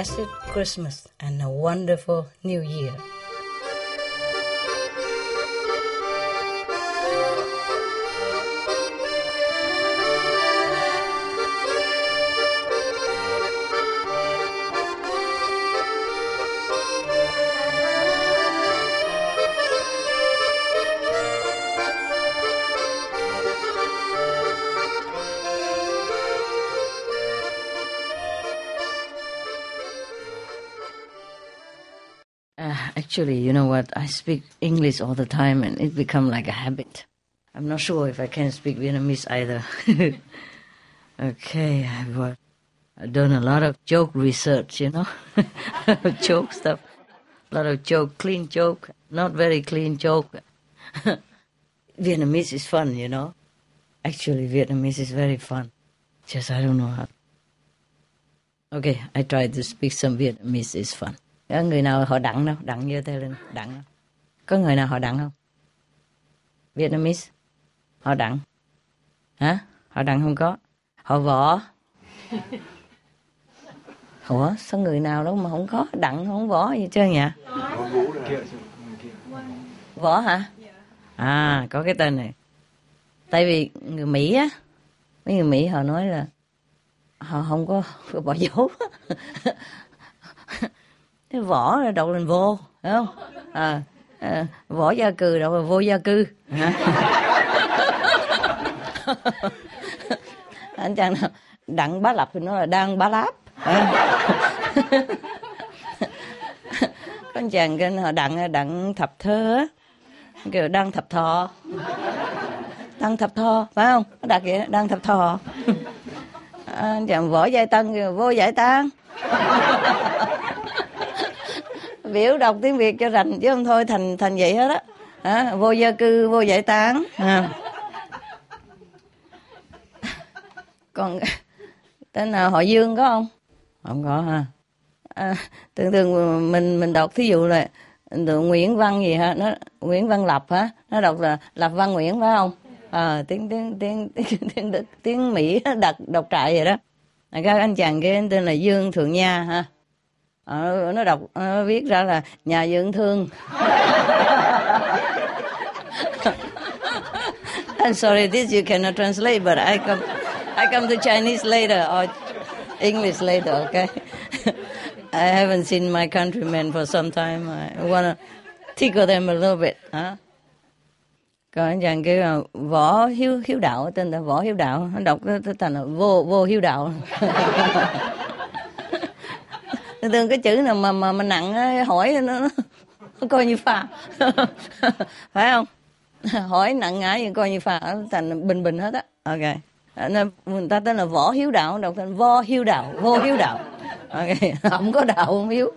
blessed Christmas and a wonderful New Year. Actually, you know what? I speak English all the time, and it become like a habit. I'm not sure if I can speak Vietnamese either. okay, I've, I've done a lot of joke research, you know, joke stuff, a lot of joke, clean joke, not very clean joke. Vietnamese is fun, you know. Actually, Vietnamese is very fun. Just I don't know how. Okay, I tried to speak some Vietnamese. It's fun. Có người nào họ đặng đâu? Đặng giơ tay lên. Đặng không? Có người nào họ đặng không? Vietnamese. Họ đặng. Hả? Họ đặng không có. Họ võ. Ủa? Sao người nào đâu mà không có? Đặng không võ gì trơn nhỉ? Võ hả? À, có cái tên này. Tại vì người Mỹ á, mấy người Mỹ họ nói là họ không có, có bỏ dấu. cái võ đậu lên vô phải không? À, à, võ gia cư đậu là vô gia cư. Hả? anh chàng nào đặng bá lập thì nó là đang bá láp. À. có anh chàng cái họ đặng đặng thập thơ kiểu đang thập thọ đang thập thọ phải không? Nó đặt vậy đang thập thọ anh chàng võ giải tân kêu vô giải tan biểu đọc tiếng việt cho rành chứ không thôi thành thành vậy hết á. À, vô gia cư vô giải tán. À. còn tên nào họ dương có không? Không có ha. À, thường thường mình mình đọc thí dụ là Nguyễn Văn gì hả? Nó Nguyễn Văn Lập hả? Nó đọc là Lập Văn Nguyễn phải không? À, tiếng tiếng tiếng tiếng tiếng, tiếng, Mỹ đặt đọc trại vậy đó. Các anh chàng kia tên là Dương Thượng Nha ha à, nó đọc nó viết ra là nhà dưỡng thương I'm sorry, this you cannot translate, but I come, I come to Chinese later or English later, okay? I haven't seen my countrymen for some time. I want to tickle them a little bit. Huh? Còn anh chàng kêu là võ hiếu hiếu đạo tên là võ hiếu đạo nó đọc thành là vô vô hiếu đạo thường thường cái chữ nào mà mà, mà nặng hỏi nó, nó, nó coi như pha phải không? Hỏi nặng ngã gì coi như pha thành bình bình hết á. Ok. Nên người ta tên là võ hiếu đạo đọc thành vo hiếu đạo vô hiếu đạo. Ok. Không có đạo không hiếu.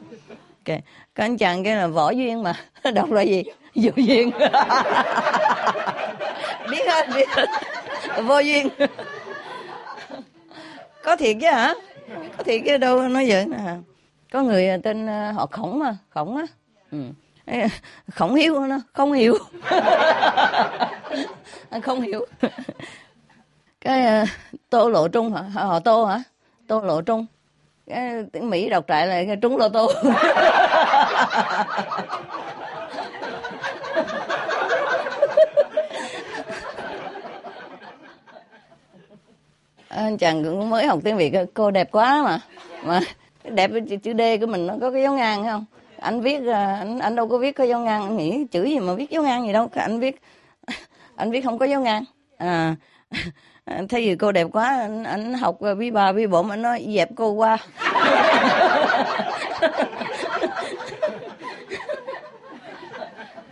Ok. Các anh chàng cái là võ duyên mà. Đọc là gì? Vô duyên. Biết hết biết hết. Vô duyên. Có thiệt chứ hả? Có thiệt chứ đâu nói vậy nè à có người tên ờ, họ khổng mà, khổng á. Ừ. Khổng hiếu nó? Không hiểu. Không hiểu. Cái ờ, tô lộ trung hả, họ tô hả? Tô lộ trung. Cái tiếng mỹ đọc trại là cái trúng lô tô. Anh chàng cũng mới học tiếng việt, cô đẹp quá mà. Mà đẹp chữ D của mình nó có cái dấu ngang không? Anh viết ờ, anh anh đâu có viết có dấu ngang anh nghĩ chữ gì mà viết dấu ngang gì đâu anh viết anh viết không có dấu ngang. À thấy gì cô đẹp quá anh, anh học bí bà bí bổn anh nói dẹp cô qua.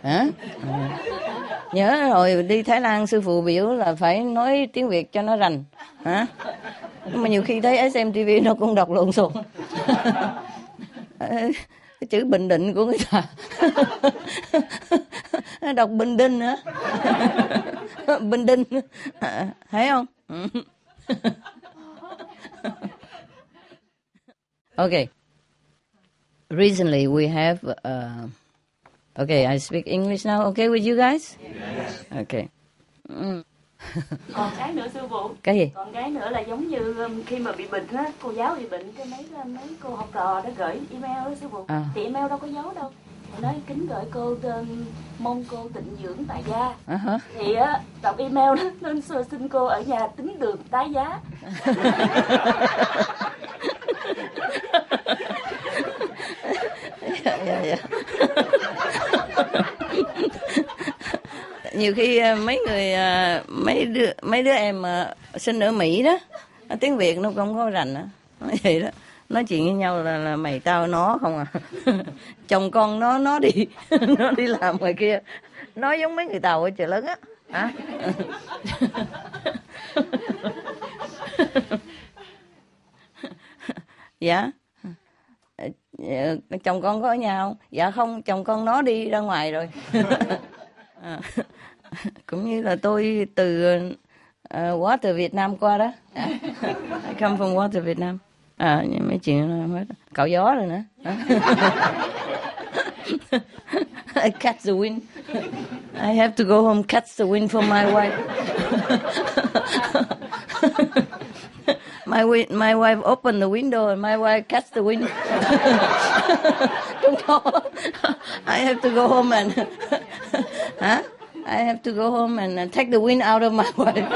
Hả? À nhớ rồi đi thái lan sư phụ biểu là phải nói tiếng việt cho nó rành. Hả? Mà nhiều khi thấy SMTV nó cũng đọc lộn xộn. Cái chữ bình định của người ta. Đọc bình định nữa bình định. Thấy không? Okay recently we have uh, okay i speak english now okay with you guys yes. okay mm. còn cái nữa sư phụ cái gì còn cái nữa là giống như um, khi mà bị bệnh á cô giáo bị bệnh cái mấy mấy cô học trò đã gửi email đó sư phụ À. thì email đâu có giấu đâu nói kính gửi cô um, mong cô tịnh dưỡng tại gia hả? thì á đọc email đó nên xưa xin cô ở nhà tính đường tái giá dạ, dạ, dạ. nhiều khi ờ, mấy người ờ, mấy đứa mấy đứa em mà sinh ở Mỹ đó tiếng Việt nó không có rành á. Nói vậy đó nói chuyện với nhau là, là mày tao nó không à. Chồng con nó nó đi nó đi làm ngoài kia. Nói giống mấy người tàu ở chợ lớn á. Hả? Dạ Dạ, chồng con có không? Dạ không chồng con nó đi ra ngoài rồi. À, cũng như là tôi từ uh, Water Việt Nam qua đó. I come from Water Việt Nam. À nhưng mấy chuyện hết. Cạo gió rồi nữa. I catch the wind. I have to go home catch the wind for my wife my wi- my wife opened the window and my wife catch the wind Đúng không? I have to go home and hả? I have to go home and uh, take the wind out of my wife.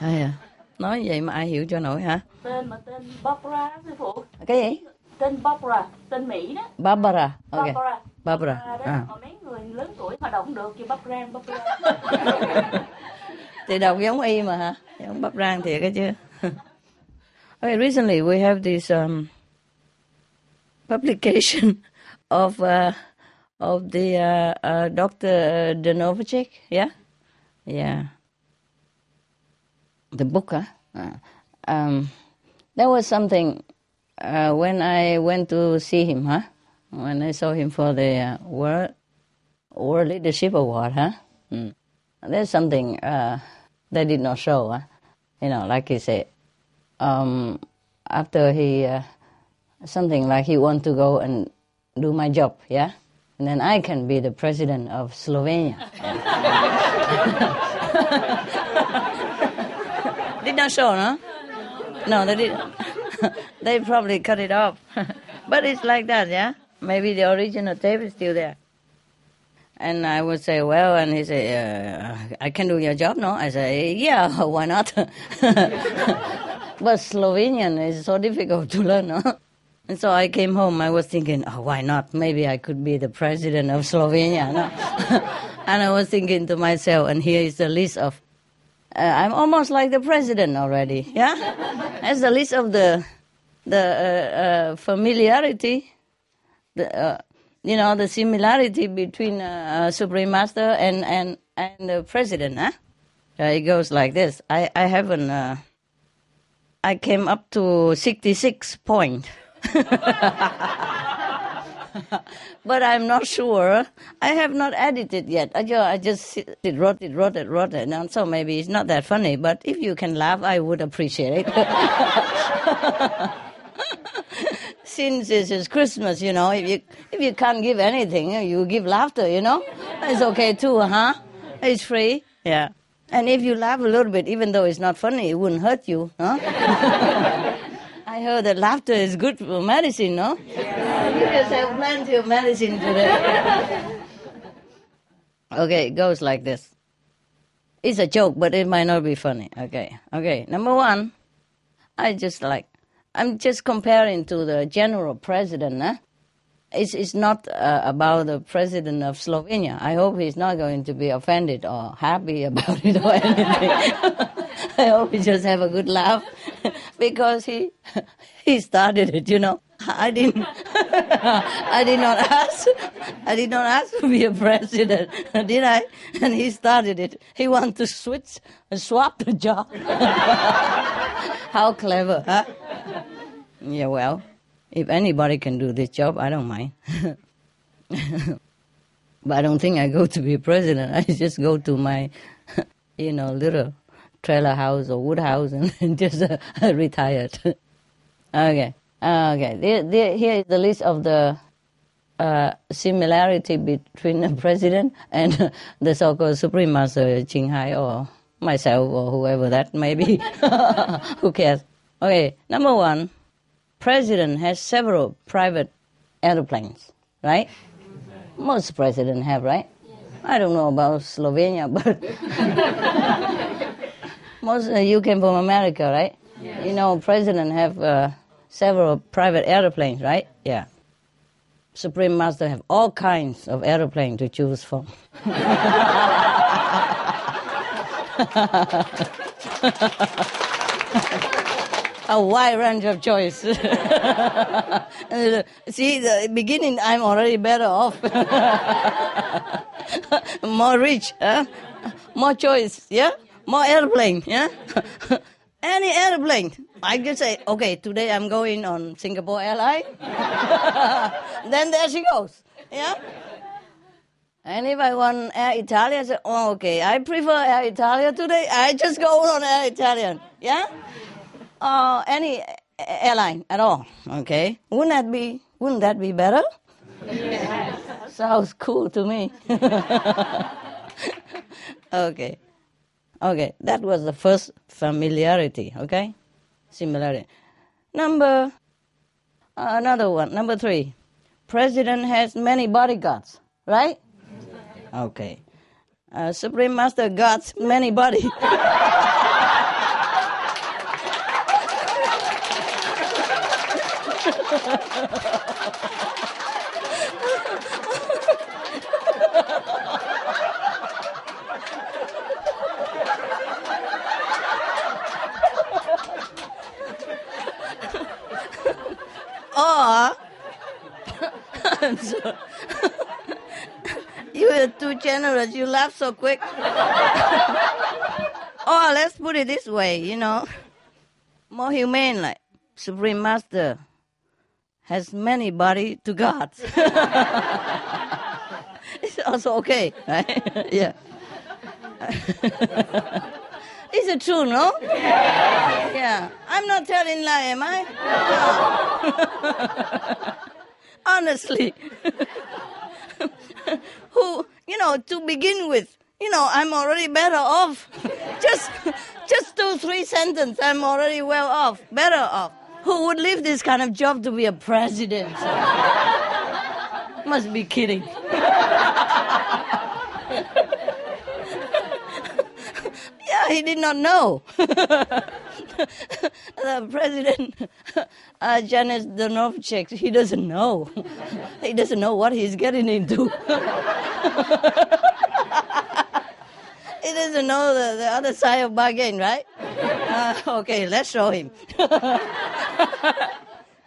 Ai à, nói vậy mà ai hiểu cho nổi hả? tên mà tên Barbara sư phụ Cái gì? tên Barbara tên Mỹ đó Barbara. Ok. Barbara Barbara. đó À. mà mấy người lớn tuổi hoạt động được kêu Barbara Barbara Thì đọc giống y mà hả? Giống bắp rang thiệt cái chứ. okay, recently we have this um, publication of uh, of the uh, uh, Dr. Drnovšek, yeah? Yeah. The book, huh? Uh, um, there was something uh, when I went to see him, huh? When I saw him for the uh, World, World Leadership Award, huh? Mm. There's something uh, they did not show, huh? You know, like he said, um, after he, uh, something like he want to go and do my job, yeah? And then I can be the president of Slovenia. did not show, no? No, they did. they probably cut it off. but it's like that, yeah? Maybe the original tape is still there. And I would say, well, and he said, uh, I can do your job, no? I say, yeah, why not? but Slovenian is so difficult to learn, no? And so I came home, I was thinking, oh, why not? Maybe I could be the president of Slovenia, no? and I was thinking to myself, and here is the list of, uh, I'm almost like the president already, yeah? That's the list of the, the uh, uh, familiarity, the, uh, you know, the similarity between uh, Supreme Master and, and, and the President. Huh? Uh, it goes like this. I, I haven't, uh, I came up to 66 point. but I'm not sure. I have not edited yet. I just, I just it, wrote it, wrote it, wrote it. And so maybe it's not that funny, but if you can laugh, I would appreciate it. since this is Christmas, you know, if you if you can't give anything, you give laughter, you know, it's okay too, huh? It's free, yeah. And if you laugh a little bit, even though it's not funny, it wouldn't hurt you, huh? I heard that laughter is good for medicine, no? Yeah. You just have plenty of medicine today. okay, it goes like this. It's a joke, but it might not be funny. Okay, okay. Number one, I just like I'm just comparing to the general president. Huh? It's it's not uh, about the president of Slovenia. I hope he's not going to be offended or happy about it or anything. I hope he just have a good laugh because he he started it. You know, I didn't I did not ask I did not ask to be a president, did I? And he started it. He wanted to switch and swap the job. How clever, huh? Yeah, well, if anybody can do this job, I don't mind. but I don't think I go to be a president. I just go to my, you know, little trailer house or wood house and, and just uh, retired. okay, okay. The, the, here is the list of the uh, similarity between the president and the so-called Supreme Master Ching Hai or myself or whoever that may be. Who cares? Okay, number one, president has several private airplanes, right? Most presidents have, right? I don't know about Slovenia, but most uh, you came from America, right? You know, president have uh, several private airplanes, right? Yeah. Supreme Master have all kinds of airplane to choose from. a wide range of choice. See, the beginning, I'm already better off. more rich, huh? more choice, yeah? More airplane, yeah? Any airplane. I can say, okay, today I'm going on Singapore Airline. then there she goes, yeah? And if I want Air Italia, I say, oh, okay, I prefer Air Italia today. I just go on Air Italian, yeah? uh, any airline at all. Okay, wouldn't that be wouldn't that be better? Yes. Sounds cool to me. okay, okay, that was the first familiarity. Okay, similarity. Number another one. Number three, president has many bodyguards. Right? Okay. Uh, Supreme Master guards many body. or you are too generous. You laugh so quick. or oh, let's put it this way, you know, more humane, like Supreme Master has many body to God. it's also okay, right? yeah. Is it true, no? Yeah. yeah. I'm not telling lie, am I? No. Honestly. Who, you know, to begin with, you know, I'm already better off. just, just two, three sentences, I'm already well off, better off. Who would leave this kind of job to be a president? Must be kidding. Yeah, he did not know. the president, uh, Drnovšek, he doesn't know. he doesn't know what he's getting into. he doesn't know the, the other side of bargain, right? Uh, okay, let's show him.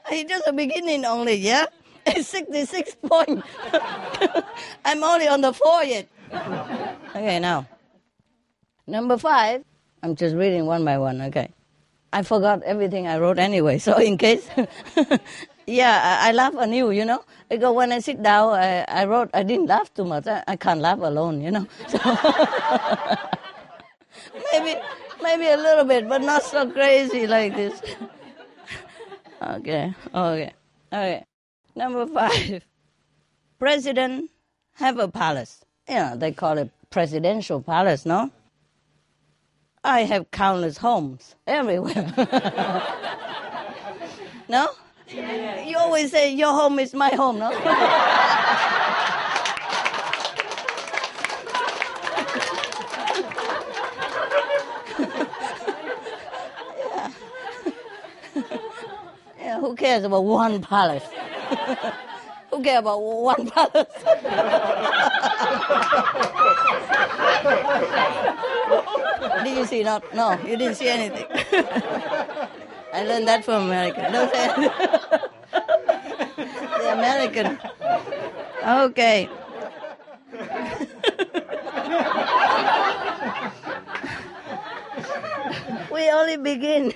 he just a beginning only, yeah? it's 66 point. I'm only on the four yet. Okay, now. Number five, I'm just reading one by one, okay? I forgot everything I wrote anyway, so in case. yeah, I, I, laugh anew, you know? Because when I sit down, I, I wrote, I didn't laugh too much. I, I can't laugh alone, you know? So maybe Maybe a little bit, but not so crazy like this. okay, okay, okay. Number five. President have a palace. Yeah, they call it presidential palace, no? I have countless homes everywhere. no? You always say your home is my home, no? yeah. yeah, who cares about one palace? who cares about one palace? Did you see not? No, you didn't see anything. I learned that from America. Don't say the American. Okay. we only begin.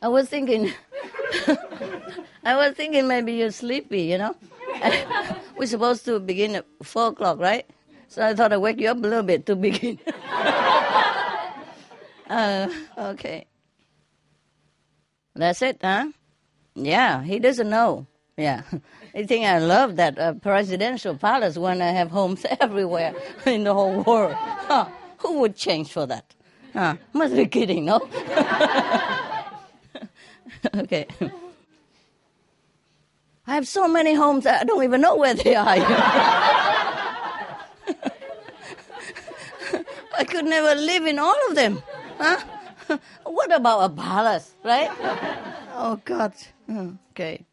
I was thinking, I was thinking maybe you're sleepy, you know? We're supposed to begin at 4 o'clock, right? So I thought I'd wake you up a little bit to begin. uh, okay. That's it, huh? Yeah, he doesn't know. Yeah. I think I love that uh, presidential palace when I have homes everywhere in the whole world. Huh. Who would change for that? Huh. Must be kidding, no? okay. I have so many homes I don't even know where they are. I could never live in all of them. Huh? what about a palace, right? oh, God. Okay.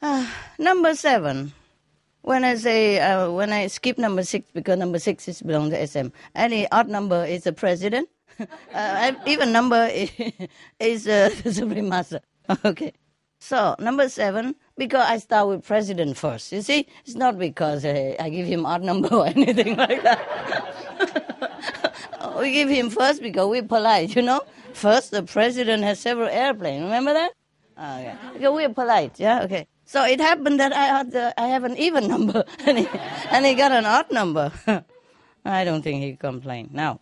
Uh, number seven. When I say, uh, when I skip number six because number six is belong to SM, any odd number is the president. uh, even number is, uh, the Supreme Master. Okay. So, number seven, because I start with president first. You see, it's not because uh, I give him odd number or anything like that. we give him first because we're polite, you know. First, the president has several airplanes. Remember that? Oh, yeah. Because we're polite, yeah? Okay. So it happened that I had I have an even number, and he, and he got an odd number. I don't think he complained. Now,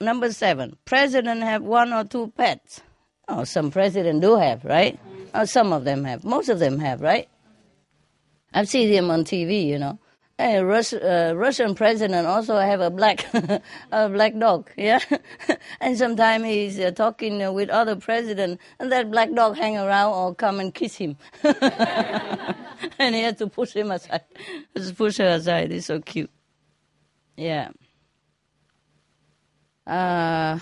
number seven, president have one or two pets. Oh, some president do have, right? Oh, some of them have. Most of them have, right? I've seen them on TV, you know. Hey, Rus- uh, Russian president also have a black a black dog, yeah. and sometimes he's uh, talking uh, with other president, and that black dog hang around or come and kiss him, and he had to push him aside. Just push her aside. It's so cute. Yeah. Uh,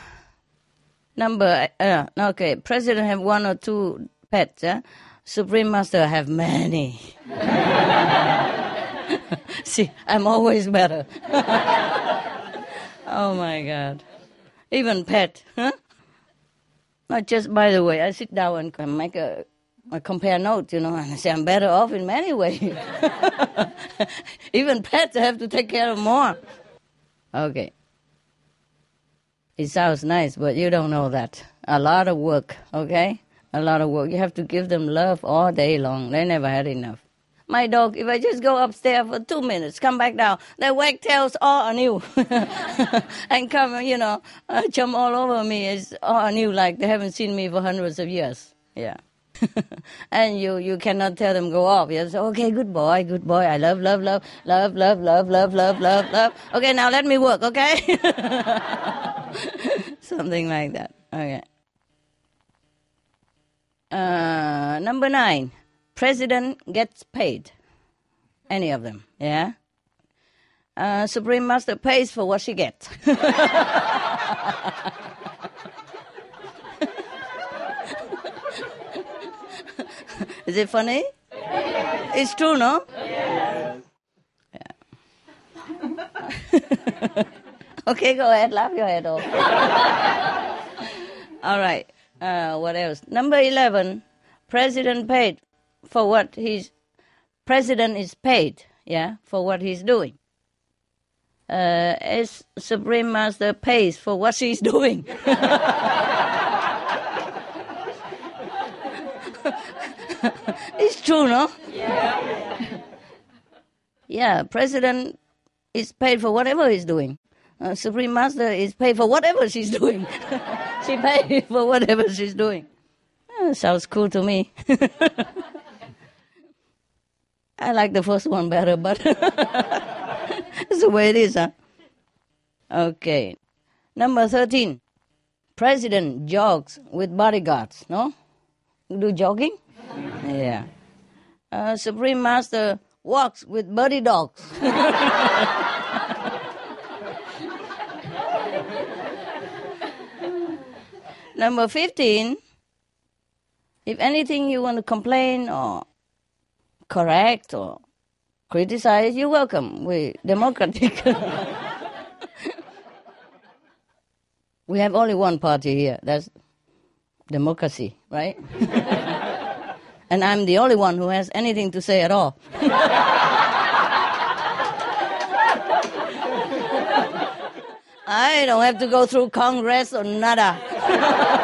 number uh, okay. President have one or two pets. Yeah? Supreme Master have many. See, I'm always better. oh my God. Even pet, huh? Not just by the way, I sit down and make a, a compare note, you know, and I say I'm better off in many ways. Even pets I have to take care of more. Okay. It sounds nice, but you don't know that. A lot of work, okay? A lot of work. You have to give them love all day long. They never had enough my dog, if I just go upstairs for two minutes, come back down, they wag tails all anew and come, you know, uh, jump all over me. It's all anew, like they haven't seen me for hundreds of years. Yeah. and you, you cannot tell them go off. You say, okay, good boy, good boy. I love, love, love, love, love, love, love, love, love, love. Okay, now let me work, okay? Something like that. Okay. Uh, number nine president gets paid. Any of them, yeah? Uh, Supreme Master pays for what she gets. Is it funny? It's true, no? Yes. Yeah. okay, go ahead, laugh your head off. All right. Uh, what else? Number 11, President paid for what his president is paid, yeah, for what he's doing. Uh, as Supreme Master pays for what she's doing. it's true, no? Yeah. yeah, President is paid for whatever he's doing. Uh, Supreme Master is paid for whatever she's doing. she paid for whatever she's doing. Uh, sounds cool to me. I like the first one better, but it's the way it is, huh? Okay. Number 13. President jogs with bodyguards, no? Do jogging? yeah. Uh, Supreme Master walks with buddy dogs. Number 15. If anything you want to complain or correct or criticize, you're welcome. We're democratic. we have only one party here. That's democracy, right? and I'm the only one who has anything to say at all. I don't have to go through Congress or nada.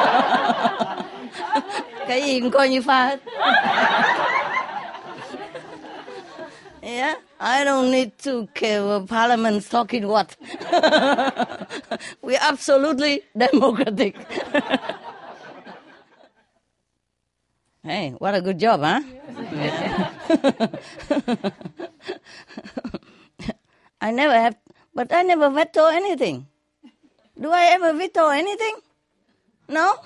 I don't need to care what Parliament's talking what. We're absolutely democratic. Hey, what a good job, huh? I never have, but I never veto anything. Do I ever veto anything? No?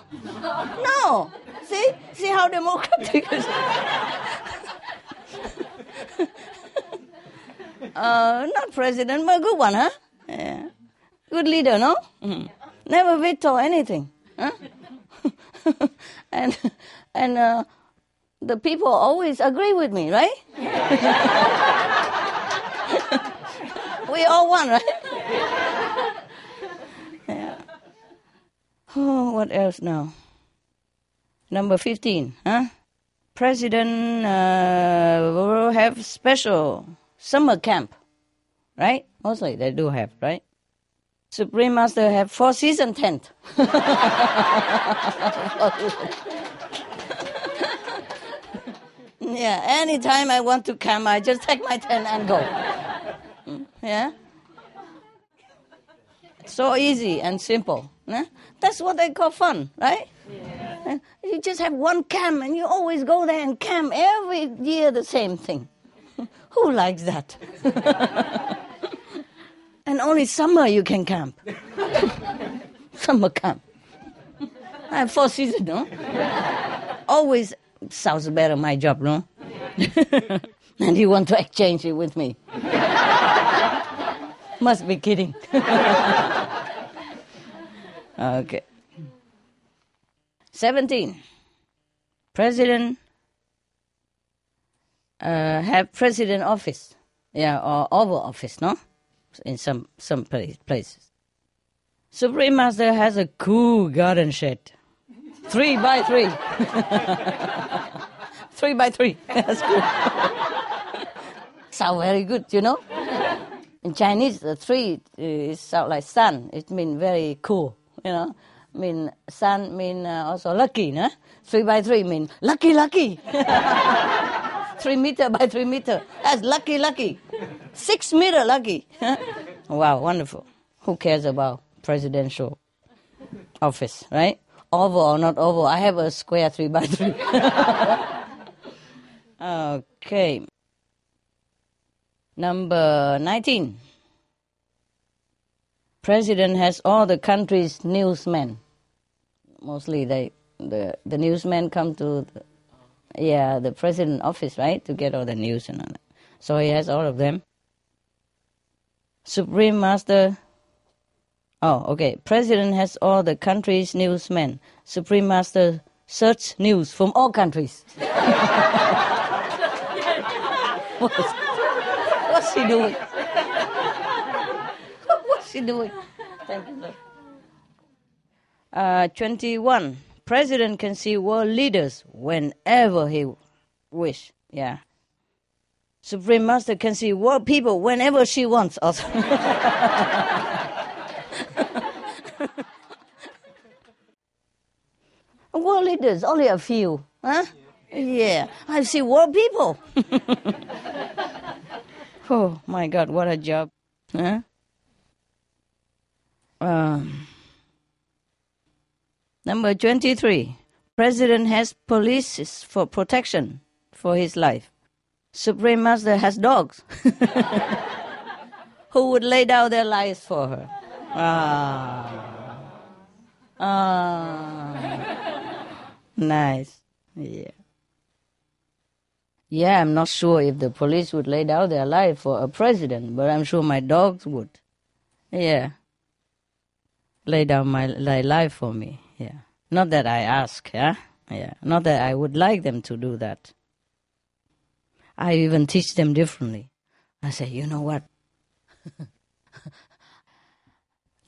No. See? See how democratic it is? uh, not president, but a good one, huh? Yeah. Good leader, no? Mhm. Never veto anything. Huh? and and uh, the people always agree with me, right? we all won, right? Oh, what else now? Number 15, huh? President uh, will have special summer camp, right? Mostly they do have, right? Supreme Master have four season tent. yeah, anytime I want to come, I just take my tent and go. Mm, Yeah? So easy and simple. huh? That's what they call fun, right? Uh, You just have one camp and you always go there and camp every year the same thing. Who likes that? and only summer you can camp. summer camp. I have four seasons, no? Always sounds better my job, no? and you want to exchange it with me. Must be kidding. Okay. 17. President uh, have president office. Yeah, or Oval Office, no? In some, some place, places. Supreme Master has a cool garden shed. Three by three. three by three. That's cool. Sound very good, you know? In Chinese, the three is sound like sun. It means very cool, you know. Mean sun mean uh, also lucky, no? Three by three mean lucky, lucky. three meter by three meter. That's lucky, lucky. Six meter lucky. wow, wonderful. Who cares about presidential office, right? Oval or not oval. I have a square three by three. okay. Number 19. President has all the country's newsmen. Mostly they, the, the newsmen come to the, yeah, the president office, right, to get all the news and all that. So he has all of them. Supreme Master. Oh, okay. President has all the country's newsmen. Supreme Master search news from all countries. what's, what's he doing? He doing? Thank you. Uh, 21. President can see world leaders whenever he wish. Yeah. Supreme Master can see world people whenever she wants also. world leaders, only a few. Huh? Yeah. I see world people. oh my God, what a job. Huh? Um, Number 23. President has police for protection for his life. Supreme Master has dogs who would lay down their lives for her. Ah. Ah. Nice. Yeah. Yeah, I'm not sure if the police would lay down their life for a president, but I'm sure my dogs would. Yeah. Lay down my, life for me. Yeah. Not that I ask, yeah? Yeah. Not that I would like them to do that. I even teach them differently. I say, you know what?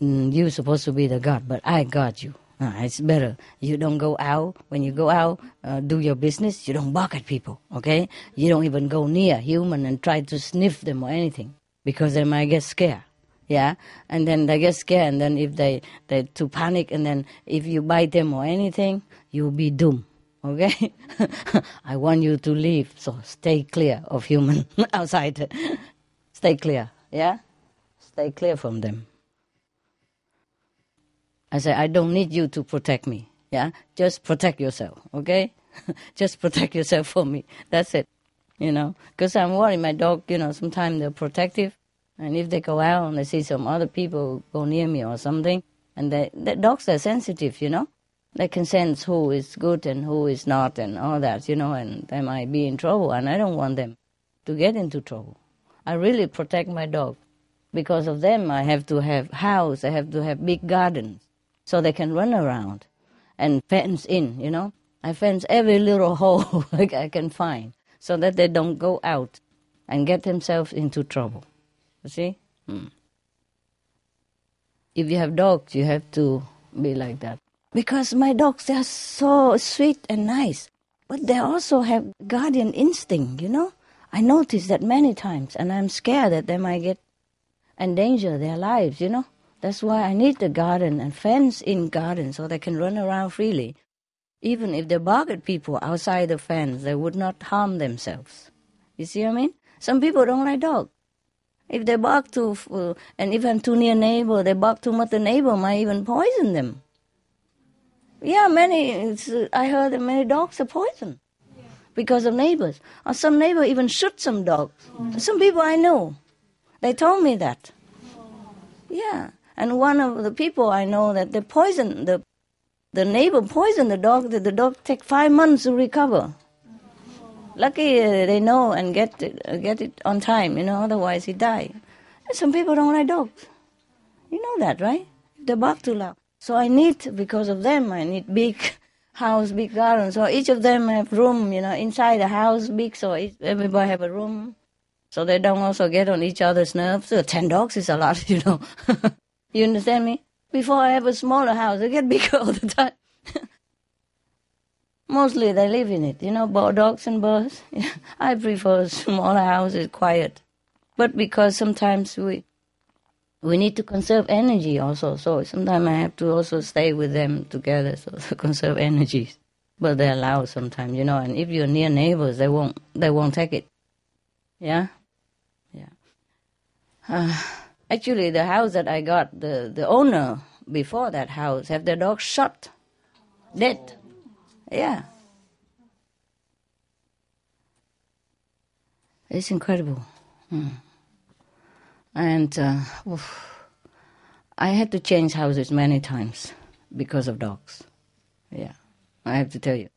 Mm, You're supposed to be the God, but I got you. Ah, it's better. You don't go out. When you go out, uh, do your business. You don't bark at people, okay? You don't even go near human and try to sniff them or anything because they might get scared. Yeah, and then they get scared, and then if they they to panic, and then if you bite them or anything, you'll be doomed. Okay, I want you to leave, so stay clear of human outside. stay clear, yeah, stay clear from them. I say I don't need you to protect me. Yeah, just protect yourself, okay? just protect yourself for me. That's it, you know. Because I'm worried my dog, you know, sometimes they're protective. And if they go out and they see some other people go near me or something, and the dogs are sensitive, you know. They can sense who is good and who is not and all that, you know, and they might be in trouble. And I don't want them to get into trouble. I really protect my dog. Because of them, I have to have house, I have to have big gardens so they can run around and fence in, you know. I fence every little hole I can find so that they don't go out and get themselves into trouble. You see? Hmm. If you have dogs, you have to be like that. Because my dogs, they are so sweet and nice, but they also have guardian instinct, you know? I notice that many times, and I'm scared that they might get endanger their lives, you know? That's why I need the garden and fence in garden so they can run around freely. Even if they bark at people outside the fence, they would not harm themselves. You see what I mean? Some people don't like dogs. If they bark too, uh, and if I'm too near neighbor, they bark too much, the neighbor might even poison them. Yeah, many, I heard that many dogs are poisoned because of neighbors. Or some neighbor even shoot some dogs. Mm. Some people I know, they told me that. Yeah, and one of the people I know that they poison the the neighbor poisoned the dog. The, the dog take five months to recover. Lucky uh, they know and get it, uh, get it on time, you know. Otherwise, he die. Some people don't like dogs. You know that, right? They bark too loud. So I need because of them. I need big house, big garden. So each of them have room, you know, inside the house, big. So everybody have a room. So they don't also get on each other's nerves. So ten dogs is a lot, you know. you understand me? Before I have a smaller house, I get bigger all the time. Mostly they live in it, you know, dogs and birds. I prefer smaller houses, quiet. But because sometimes we we need to conserve energy also. So sometimes I have to also stay with them together so to conserve energy. But they're loud sometimes, you know. And if you're near neighbors, they won't they won't take it. Yeah, yeah. Uh, actually, the house that I got, the the owner before that house have their dog shot, dead. Yeah. It's incredible. Hmm. And uh, I had to change houses many times because of dogs. Yeah, I have to tell you.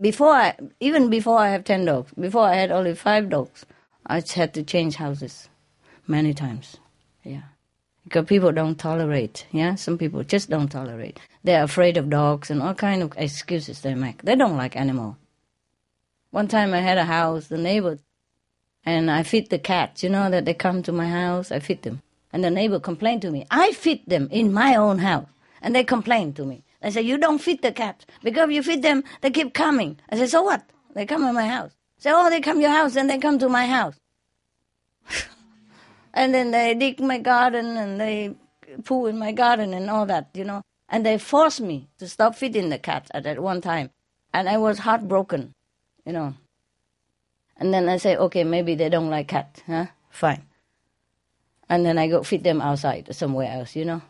Before I, even before I have 10 dogs, before I had only five dogs, I had to change houses many times. Yeah. Because people don't tolerate, yeah? Some people just don't tolerate. They're afraid of dogs and all kind of excuses they make. They don't like animal. One time I had a house, the neighbor and I feed the cats. You know that they come to my house, I feed them. And the neighbor complained to me. I feed them in my own house. And they complained to me. They said, you don't feed the cats. Because you feed them, they keep coming. I said, so what? They come to my house. Say, oh, they come to your house and they come to my house. and then they dig my garden and they poo in my garden and all that, you know. And they forced me to stop feeding the cat at that one time. And I was heartbroken, you know. And then I say, okay, maybe they don't like cat, huh? Fine. And then I go feed them outside somewhere else, you know?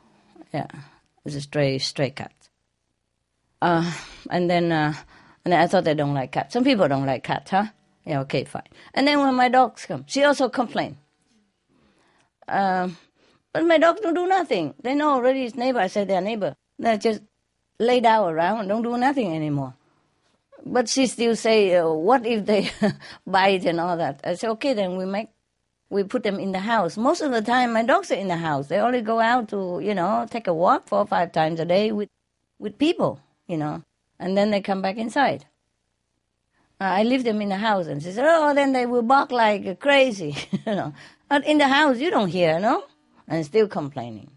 Yeah, it's a stray, stray cat. Uh, and then, uh, and then I thought they don't like cat. Some people don't like cat, huh? Yeah, okay, fine. And then when my dogs come, she also complain. Um, but my dogs don't do nothing. They know already it's neighbor. I said they're neighbor. They just lay down around, don't do nothing anymore. But she still say, uh, what if they bite and all that? I say, okay, then we make, we put them in the house. Most of the time, my dogs are in the house. They only go out to, you know, take a walk four or five times a day with, with people, you know, and then they come back inside. I leave them in the house, and she said, oh, then they will bark like crazy, you know. But in the house, you don't hear, no? And still complaining.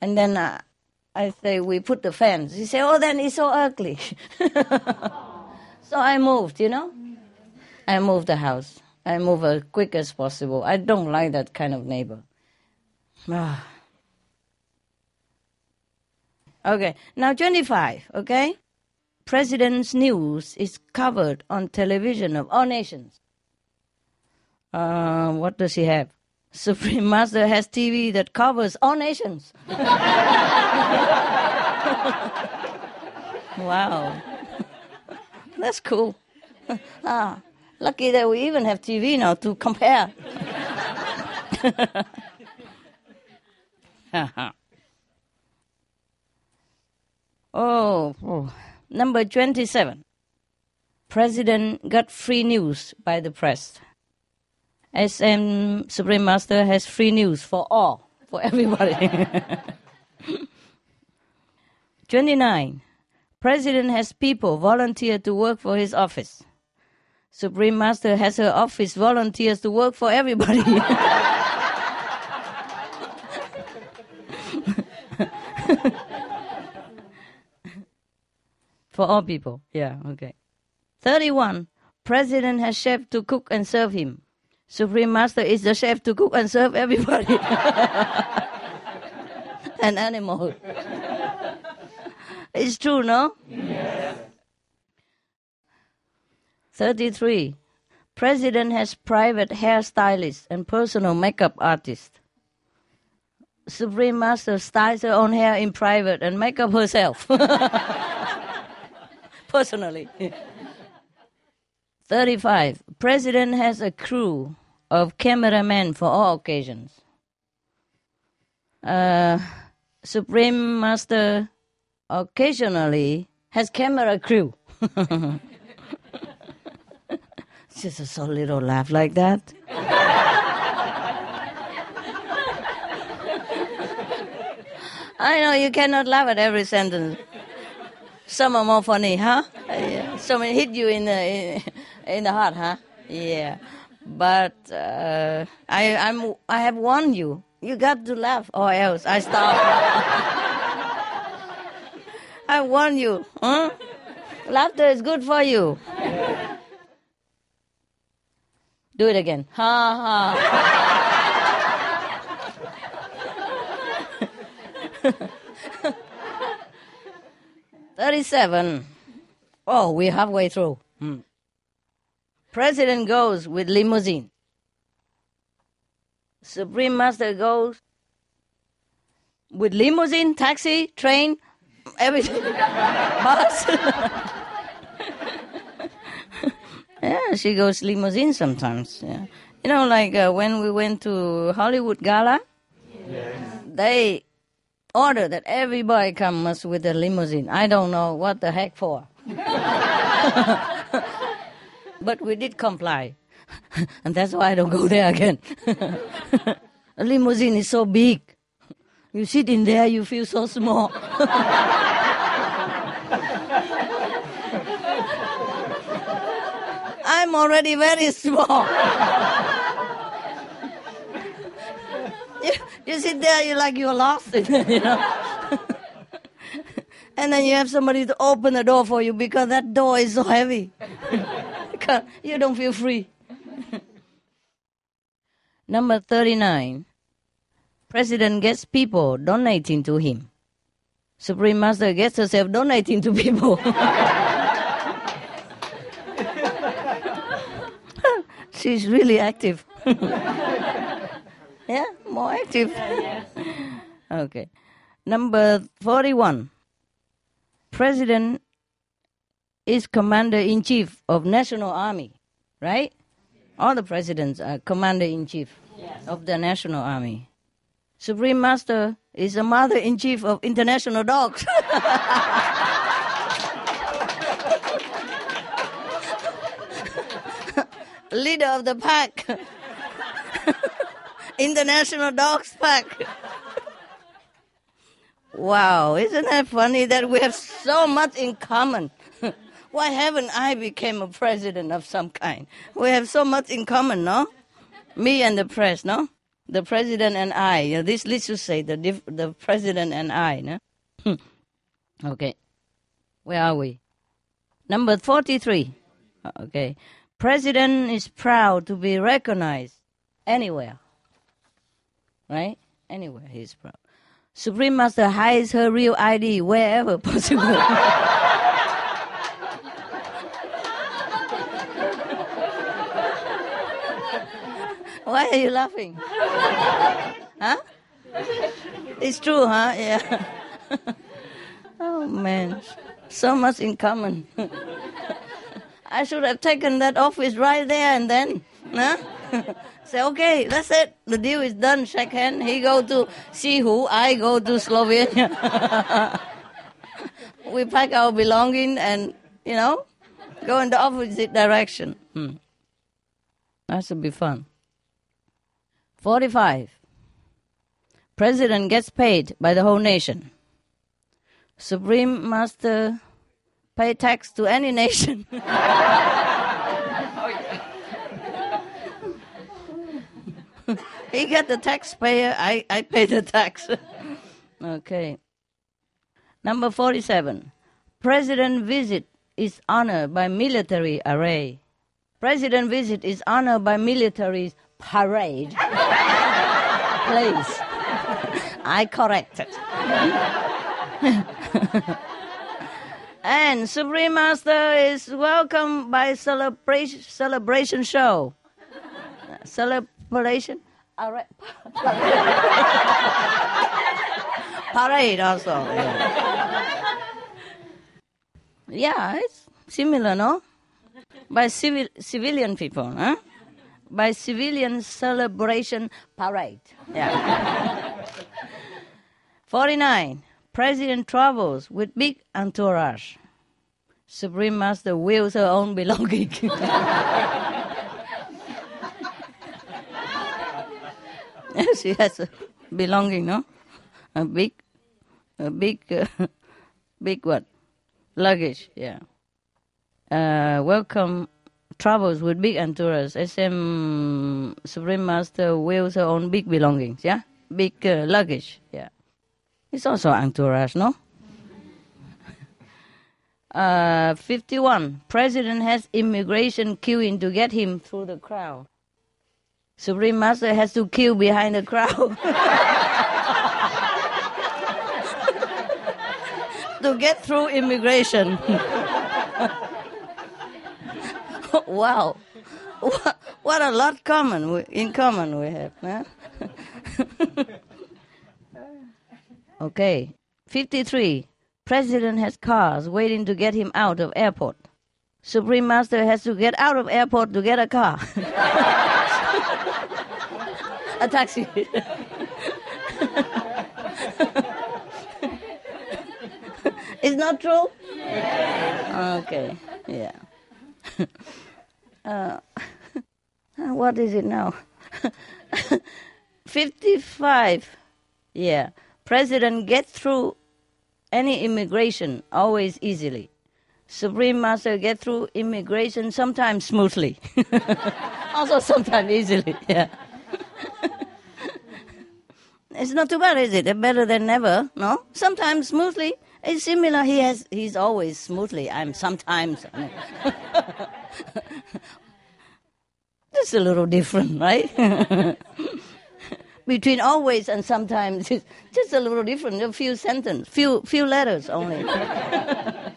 And then uh, I say, we put the fence. He say, oh, then it's so ugly. so I moved, you know. I moved the house. I move as quick as possible. I don't like that kind of neighbor. Okay, now 25, okay? President's news is covered on television of all nations. Uh, what does he have? Supreme Master has TV that covers all nations. Wow. That's cool. ah, lucky that we even have TV now to compare. oh, oh, number 27. President got free news by the press. SM Supreme Master has free news for all, for everybody. 29. President has people volunteer to work for his office. Supreme Master has her office volunteers to work for everybody. for all people. Yeah, okay. 31. President has chef to cook and serve him. Supreme Master is the chef to cook and serve everybody. An animal. it's true, no? Yes. 33. President has private hairstylist and personal makeup artist. Supreme Master styles her own hair in private and make up herself. Personally. 35. President has a crew of cameramen for all occasions. Uh, Supreme Master occasionally has camera crew. Just a so little laugh like that. I know you cannot laugh at every sentence. Some are more funny, huh? Yeah. Some hit you in the in, in the heart, huh? Yeah. But uh, I I'm I have warned you. You got to laugh, or else I stop. I warn you, huh? Laughter is good for you. Do it again. Ha ha. Thirty-seven. Oh, we're halfway through. Hmm. President goes with limousine. Supreme Master goes with limousine, taxi, train, everything. Bus. yeah, she goes limousine sometimes. Yeah. You know, like uh, when we went to Hollywood Gala, yes. they order that everybody comes with a limousine. I don't know what the heck for. but we did comply. and that's why I don't go there again. a limousine is so big. You sit in there, you feel so small. I'm already very small. you, you sit there, you're like you're lost, you know. and then you have somebody to open the door for you because that door is so heavy. You don't feel free. Number 39. President gets people donating to him. Supreme Master gets herself donating to people. She's really active. yeah, more active. Okay. Number 41. President is commander in chief of national army, right? All the presidents are commander in chief yes. of the national army. Supreme Master is a mother in chief of international dogs. Leader of the pack. international dogs pack. wow, isn't that funny that we have so much in common? Why haven't I become a president of some kind? We have so much in common, no? Me and the press, no? The president and I. You know, this let's just say the the president and I, no? Hmm. okay. Where are we? Number 43. Okay. President is proud to be recognized anywhere. Right? Anywhere he's proud. Supreme Master hides her real ID wherever possible. Why are you laughing? huh? It's true, huh? Yeah. oh man. so much in common. I should have taken that office right there and then. Huh? Say, okay, that's it. The deal is done. Shake hand. He go to Hsihu. I go to Slovenia. we pack our belonging and, you know, go in the opposite direction. Hmm. That should be fun. 45. President gets paid by the whole nation. Supreme Master pay tax to any nation. he get the taxpayer, I, I pay the tax. okay. Number 47. President visit is honored by military array. President visit is honored by military parade. Please. I corrected. and Supreme Master is welcomed by celebration celebration show. Celebration parade also. Yeah. yeah, it's similar, no? By civil, civilian people, huh? By civilian celebration parade. Yeah. 49. President travels with big entourage. Supreme Master wheels her own belonging. she has a belonging, no? A big, a big, uh, big what? Luggage, yeah. Uh, welcome travels with big entourage. SM Supreme Master wheels her own big belongings, yeah? Big uh, luggage, yeah. It's also entourage, no? Uh, 51. President has immigration queuing to get him through the crowd. Supreme Master has to queue behind the crowd. to get through immigration. wow. What a lot common we, in common we have. Huh? Okay. 53. President has cars waiting to get him out of airport. Supreme Master has to get out of airport to get a car. a taxi. it's not true? Okay. Yeah. Uh, what is it now? 55. Yeah. President get through any immigration always easily. Supreme Master get through immigration sometimes smoothly. also sometimes easily. Yeah. it's not too bad, is it? Better than never, no? Sometimes smoothly. It's similar. He has. He's always smoothly. I'm sometimes. Just a little different, right? between always and sometimes is just a little different, a few sentences, few few letters only. uh,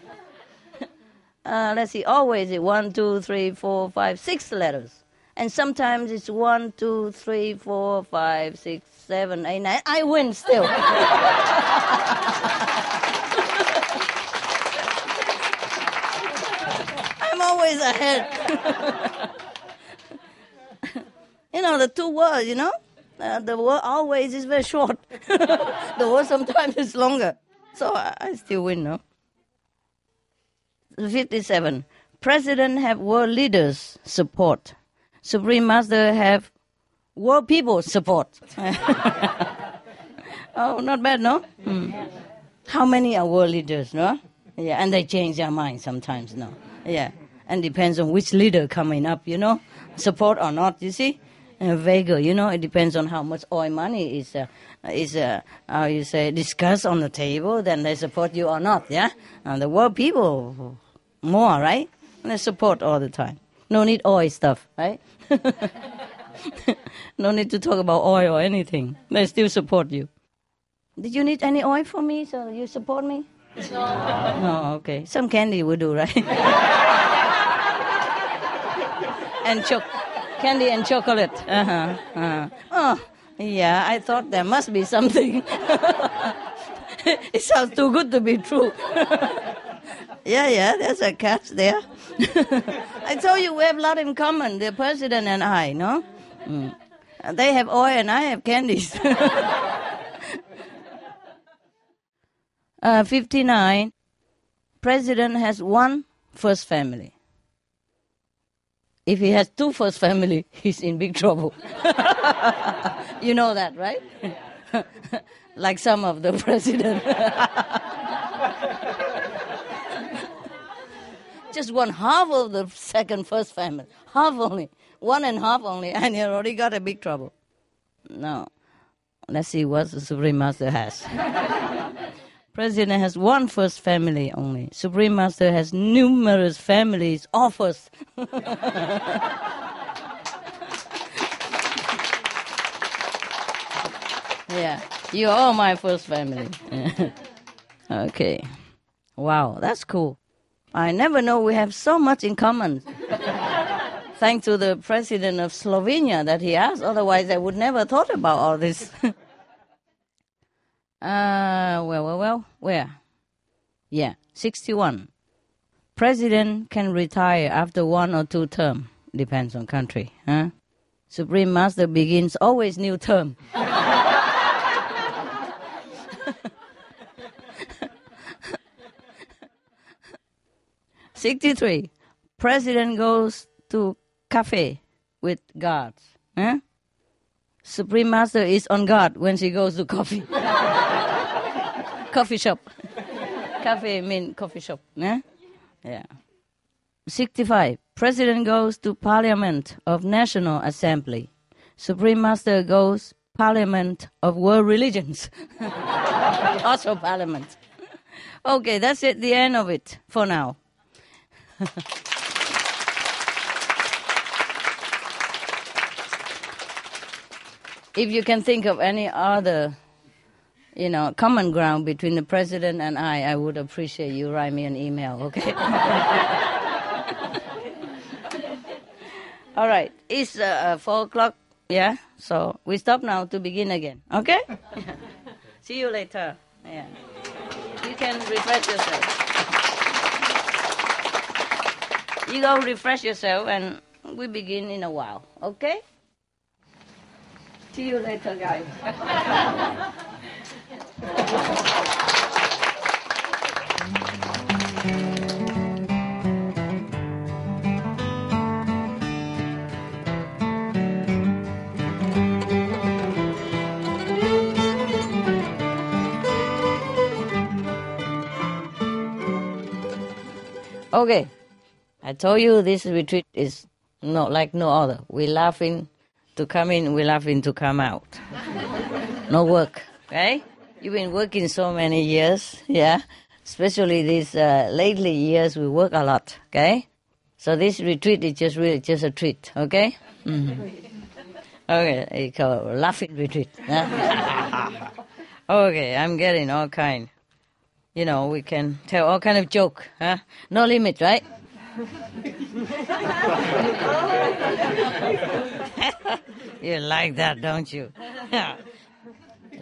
let's see, always is one, two, three, four, five, six letters. And sometimes it's one, two, three, four, five, six, seven, eight, nine. I win still. I'm always ahead. you know, the two words, you know? Uh, the word always is very short. the word sometimes is longer. So I, I still win, no? 57. President have world leaders support. Supreme Master have world people support. oh, not bad, no? Hmm. How many are world leaders, no? Yeah, and they change their mind sometimes, no? Yeah, and depends on which leader coming up, you know? Support or not, you see? uh, vague. You know, it depends on how much oil money is uh, is uh, how you say discussed on the table. Then they support you or not. Yeah, and the world people more right. And they support all the time. No need oil stuff, right? no need to talk about oil or anything. They still support you. Did you need any oil for me? So you support me? No. No, okay. Some candy will do, right? and candy and chocolate. Uh-huh, uh-huh. Oh, yeah, I thought there must be something. it sounds too good to be true. Yeah, yeah, there's a catch there. I told you we have a lot in common, the president and I, no? Mm. They have oil and I have candies. uh, 59. President has one first family. If he has two first family, he's in big trouble. you know that, right? like some of the president. Just one half of the second first family. Half only. One and half only, and you already got a big trouble. No. Let's see what the Supreme Master has. President has one first family only. Supreme Master has numerous families, offers. yeah, you're my first family. okay. Wow, that's cool. I never know we have so much in common. Thanks to the president of Slovenia that he asked, otherwise I would never thought about all this. Uh, well, well, well, where? Yeah, 61. President can retire after one or two term. Depends on country, huh? Supreme Master begins always new term. Sixty-three. President goes to cafe with guards. Huh? Supreme Master is on guard when she goes to coffee. coffee shop. Cafe mean coffee shop. Yeah? Yeah. 65. President goes to Parliament of National Assembly. Supreme Master goes Parliament of World Religions. also Parliament. Okay, that's it, the end of it for now. if you can think of any other you know, common ground between the president and I, I would appreciate you write me an email, okay? All right, it's uh, uh, four o'clock, yeah? So we stop now to begin again, okay? See you later. Yeah. You can refresh yourself. You go refresh yourself and we begin in a while, okay? See you later, guys. Okay, I told you this retreat is not like no other. We laughing to come in, we laughing to come out. no work, okay? You've been working so many years, yeah. Especially these uh, lately years, we work a lot, okay. So this retreat is just really just a treat, okay. Mm-hmm. Okay, it's called laughing retreat. Okay, I'm getting all kind. You know, we can tell all kind of joke, huh? No limit, right? you like that, don't you?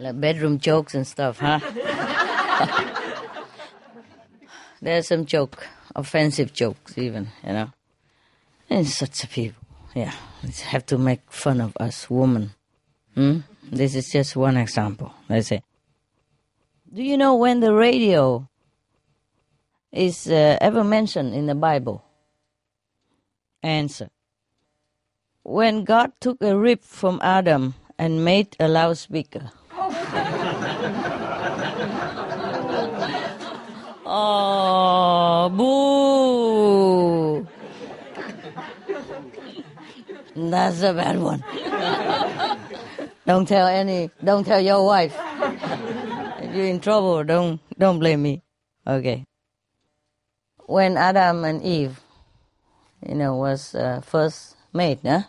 like bedroom jokes and stuff, huh? There's some joke, offensive jokes even, you know. And such people, yeah, they have to make fun of us women. Hmm? This is just one example. Let's say, do you know when the radio is uh, ever mentioned in the Bible? Answer. When God took a rib from Adam and made a loudspeaker. Boo! That's a bad one. don't tell any. Don't tell your wife. If you're in trouble, don't don't blame me. Okay. When Adam and Eve, you know, was uh, first made, huh?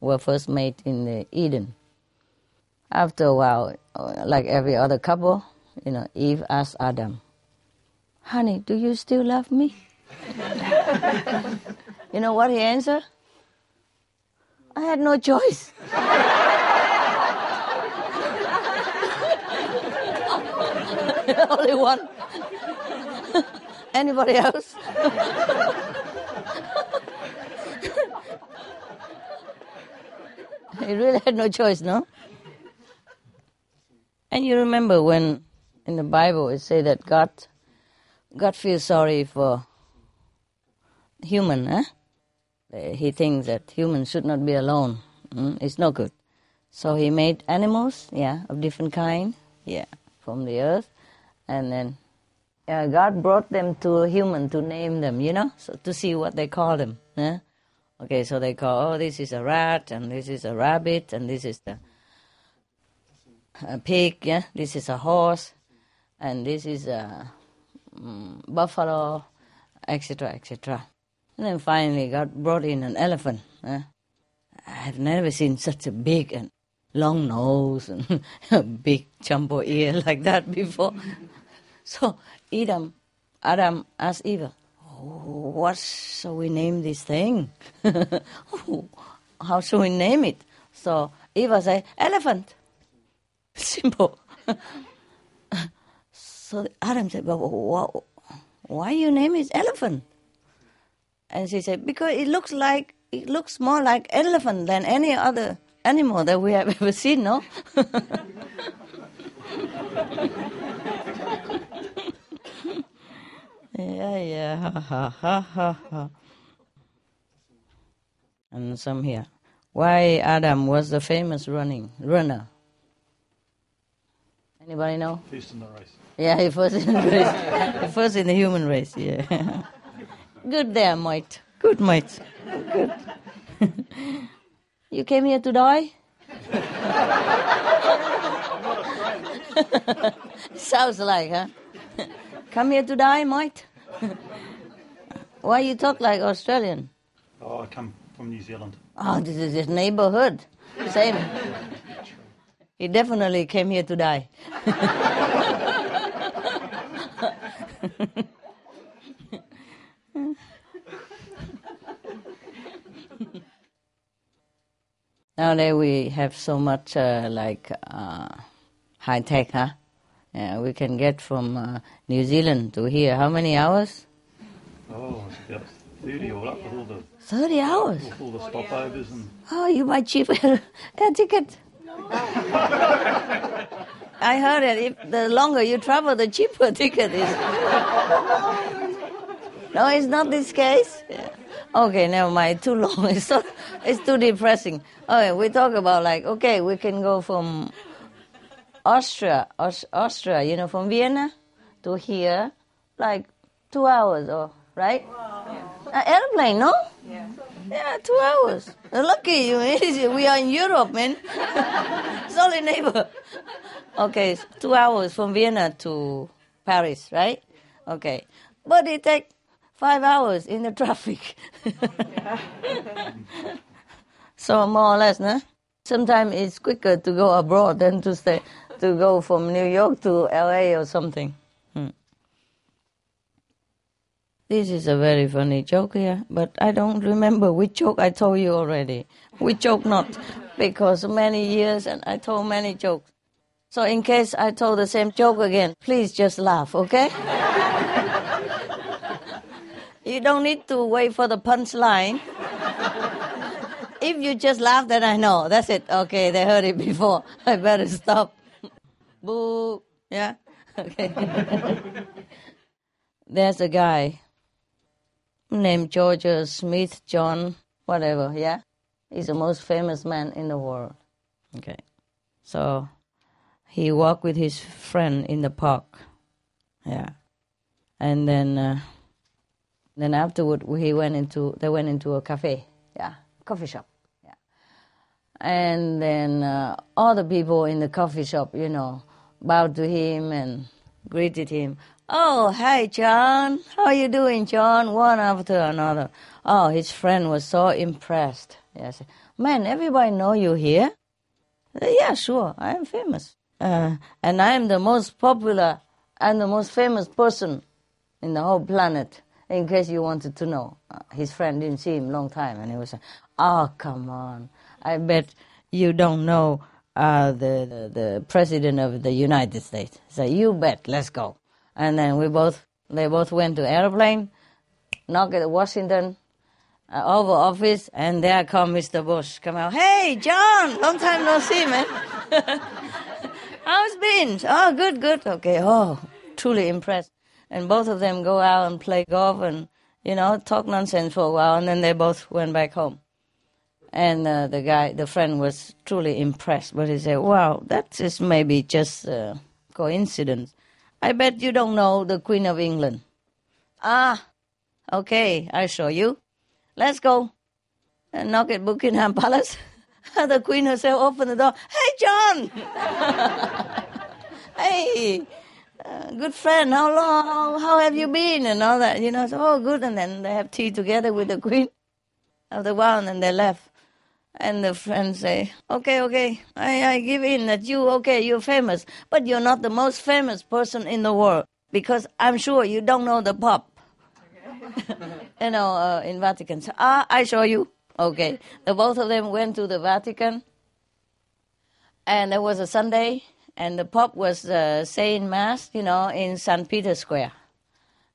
Were first made in the Eden after a while, like every other couple, you know, Eve asked Adam, Honey, do you still love me? you know what he answered? I had no choice. Only one. anybody else? he really had no choice, no? And you remember when in the Bible it say that God God feels sorry for human, eh? He thinks that humans should not be alone. Mm? It's no good. So he made animals, yeah, of different kind, yeah, from the earth, and then uh, God brought them to human to name them, you know, so to see what they call them. Yeah? Okay, so they call, oh, this is a rat, and this is a rabbit, and this is the a pig, yeah, this is a horse, and this is a um, buffalo, etc., etc. And then finally, God brought in an elephant. Yeah? I've never seen such a big and long nose and a big jumbo ear like that before. So Adam, Adam asked Eva, oh, what shall we name this thing? How shall we name it? So Eva said, elephant. Simple. So Adam said, why you name it elephant? And she said, because it looks like, it looks more like elephant than any other animal that we have ever seen, no? yeah, yeah, ha, ha, ha, ha, ha. And some here. Why Adam was the famous running runner? Anybody know? First in the race. Yeah, he first in the race. First in the human race. Yeah. Good there, mate. Good, mate. Good. you came here to die? Sounds like, huh? Come here to die, mate? Why you talk like Australian? Oh, I come from New Zealand. Oh, this is his neighborhood. Same. He definitely came here to die. Nowadays we have so much uh, like uh, high tech, huh? Yeah, we can get from uh, New Zealand to here. How many hours? Oh, about 30 all up with all the, 30 hours. with all the stopovers and Oh, you buy cheap air ticket. I heard it. if the longer you travel, the cheaper ticket is. no, it's not this case. Yeah. Okay, never mind. Too long. It's so, it's too depressing. Okay, we talk about like okay, we can go from Austria, Aus- Austria, you know, from Vienna to here, like two hours or right? An uh, airplane, no? Yeah. Yeah, two hours. Lucky you, we are in Europe, man. it's only neighbor. Okay, two hours from Vienna to Paris, right? Okay, but it takes five hours in the traffic. so more or less, no? Sometimes it's quicker to go abroad than to stay to go from New York to LA or something. Hmm. This is a very funny joke here, but I don't remember which joke I told you already. Which joke not, because many years and I told many jokes. So in case I told the same joke again, please just laugh, okay? you don't need to wait for the punchline. if you just laugh, then I know. That's it. Okay, they heard it before. I better stop. Boo. Yeah? Okay. There's a guy named George Smith John, whatever, yeah? He's the most famous man in the world. Okay. So he walked with his friend in the park. Yeah. And then uh, then afterward he went into they went into a cafe. Yeah. Coffee shop. Yeah. And then uh, all the people in the coffee shop, you know, bowed to him and greeted him. Oh, hey, John. How are you doing, John? One after another. Oh, his friend was so impressed. Yes. Man, everybody know you here? Uh, yeah, sure. I am famous. Uh, and I am the most popular and the most famous person in the whole planet, in case you wanted to know. Uh, his friend didn't see him long time, and he was like, oh, come on. I bet you don't know uh, the, the, the president of the United States. So you bet, let's go. And then we both They both went to airplane, knock at Washington uh, Oval Office, and there come Mr. Bush. Come out, hey, John, long time no see, man. How's been? Oh, good, good. Okay, oh, truly impressed. And both of them go out and play golf and, you know, talk nonsense for a while, and then they both went back home. And uh, the guy, the friend, was truly impressed, but he said, wow, that is maybe just a coincidence. I bet you don't know the Queen of England. Ah, okay, I'll show you. Let's go. And knock at Buckingham Palace. the Queen herself opened the door. Hey, John! hey, uh, good friend, how long, how, how have you been? And all that, you know, so, oh, good. And then they have tea together with the Queen. After a while, and they left. And the friend say, okay, okay, I, I give in that you, okay, you're famous, but you're not the most famous person in the world because I'm sure you don't know the Pope. you know, uh, in Vatican. So, ah, I show you. Okay. The both of them went to the Vatican, and it was a Sunday, and the Pope was uh, saying Mass, you know, in St. Peter's Square.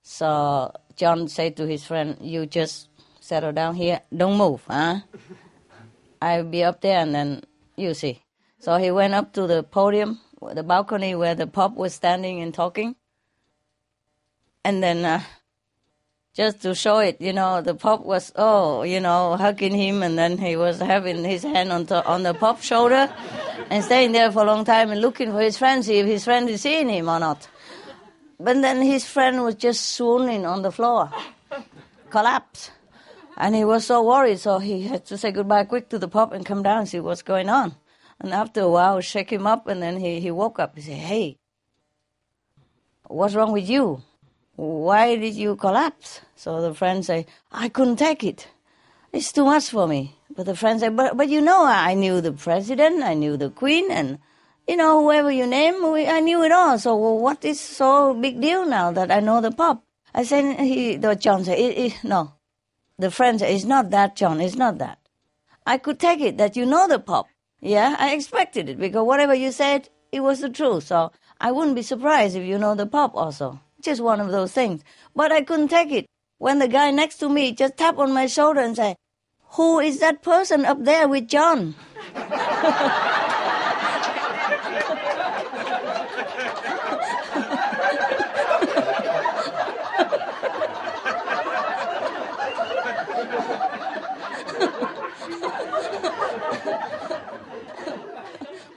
So John said to his friend, You just settle down here, don't move, huh? I'll be up there, and then you see. So he went up to the podium, the balcony where the Pope was standing and talking. And then uh, just to show it, you know, the Pope was, oh, you know, hugging him, and then he was having his hand on, to, on the Pope's shoulder and staying there for a long time and looking for his friend, see if his friend is seeing him or not. But then his friend was just swooning on the floor, collapsed. And he was so worried, so he had to say goodbye quick to the Pope and come down and see what's going on. And after a while, shake him up, and then he, he woke up. He said, Hey, what's wrong with you? Why did you collapse? So the friend say, I couldn't take it. It's too much for me. But the friend said, but, but you know, I knew the president, I knew the queen, and, you know, whoever you name, we, I knew it all. So well, what is so big deal now that I know the Pope? I said, he, the John said, it, it, no. The friend said, it's not that, John, it's not that. I could take it that you know the Pope. Yeah, I expected it because whatever you said, it was the truth. So I wouldn't be surprised if you know the Pope also. Just one of those things. But I couldn't take it when the guy next to me just tapped on my shoulder and said, Who is that person up there with John?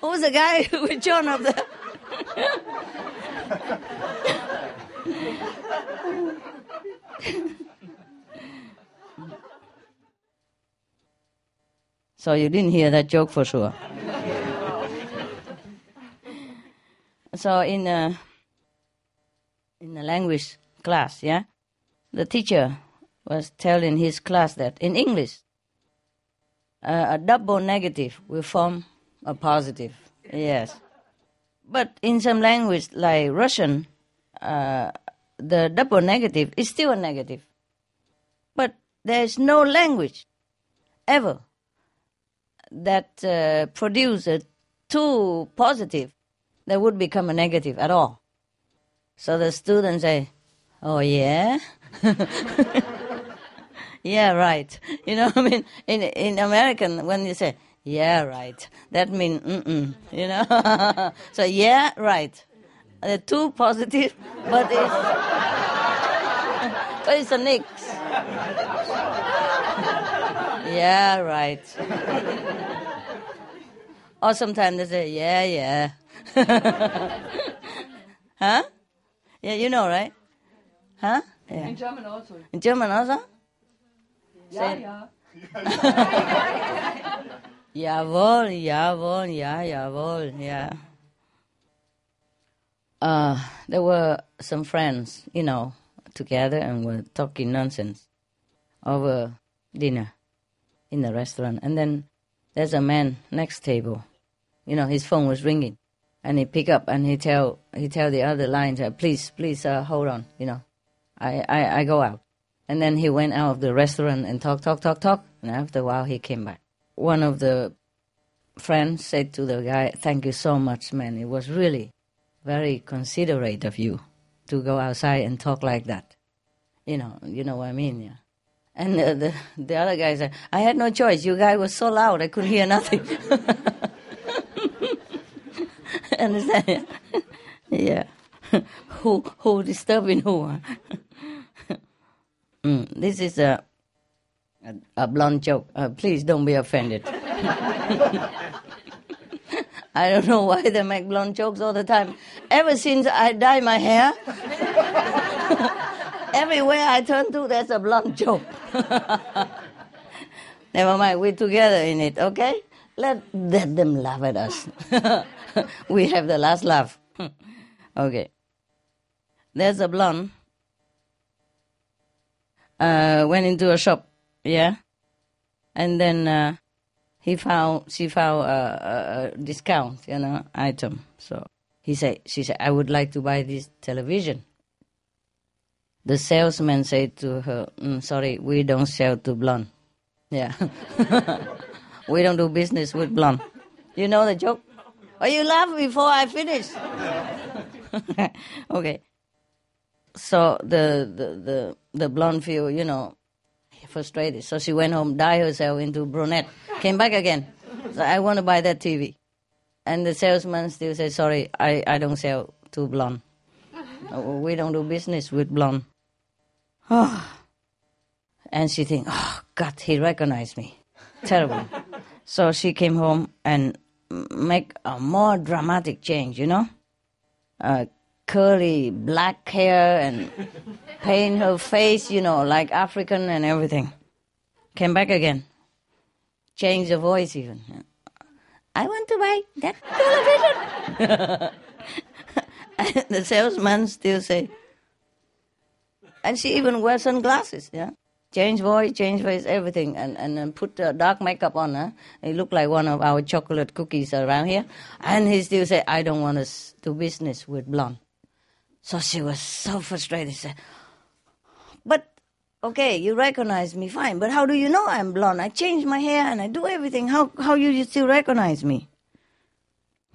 Who's the guy with John up there? so you didn't hear that joke for sure. so in a, in a language class, yeah, the teacher was telling his class that in English, uh, a double negative will form a positive. Yes. But in some language like Russian, uh, the double negative is still a negative. But there is no language ever that uh, produce a two positive that would become a negative at all. So the students say, "Oh yeah." yeah, right. You know, I mean, in in American, when you say "yeah, right," that means mm-mm. You know, so yeah, right uh, too positive, but it's, but it's a nix. yeah, right. or sometimes they say, yeah, yeah. huh? Yeah, you know, right? Huh? Yeah. In German also. In German also? Ja, ja. Jawohl, jawohl, ja, jawohl, ja uh, there were some friends, you know, together and were talking nonsense over dinner in the restaurant. And then there's a man next table. You know, his phone was ringing, and he pick up and he tell he tell the other line, please, please, uh, hold on. You know, I, I I go out. And then he went out of the restaurant and talk, talk, talk, talk. And after a while, he came back. One of the friends said to the guy, "Thank you so much, man. It was really very considerate of you to go outside and talk like that. You know, you know what I mean, yeah. And uh, the the other guy said, I had no choice. You guy was so loud, I couldn't hear nothing. Understand? yeah. who who disturbing who? Mm, this is a a, a blunt joke. Uh, please don't be offended. I don't know why they make blunt jokes all the time. Ever since I dye my hair, everywhere I turn to, there's a blunt joke. Never mind, we're together in it, okay? Let, let them laugh at us. we have the last laugh. okay. There's a blonde. Uh, went into a shop, yeah? And then uh, he found she found a, a, discount, you know, item. So he said, she said, I would like to buy this television. The salesman said to her, mm, "Sorry, we don't sell to blonde. Yeah, we don't do business with blonde. You know the joke? Oh, you laugh before I finish. okay. So the the the the blonde feel, you know, frustrated. So she went home, dyed herself into brunette, came back again. So I want to buy that TV. And the salesman still says, sorry, I, I don't sell to blonde. We don't do business with blonde. Oh. And she think, oh, God, he recognized me. Terrible. so she came home and make a more dramatic change, you know? Uh, curly black hair and paint her face, you know, like African and everything. Came back again. Changed the voice even. I want to buy that television. the salesman still say, and she even wears sunglasses, yeah. Change voice, change face, everything, and and, put uh, dark makeup on her. It looked like one of our chocolate cookies around here. And he still say, I don't want to do business with blonde. So she was so frustrated. She said, but okay, you recognize me, fine. But how do you know I'm blonde? I change my hair and I do everything. How how you you still recognize me?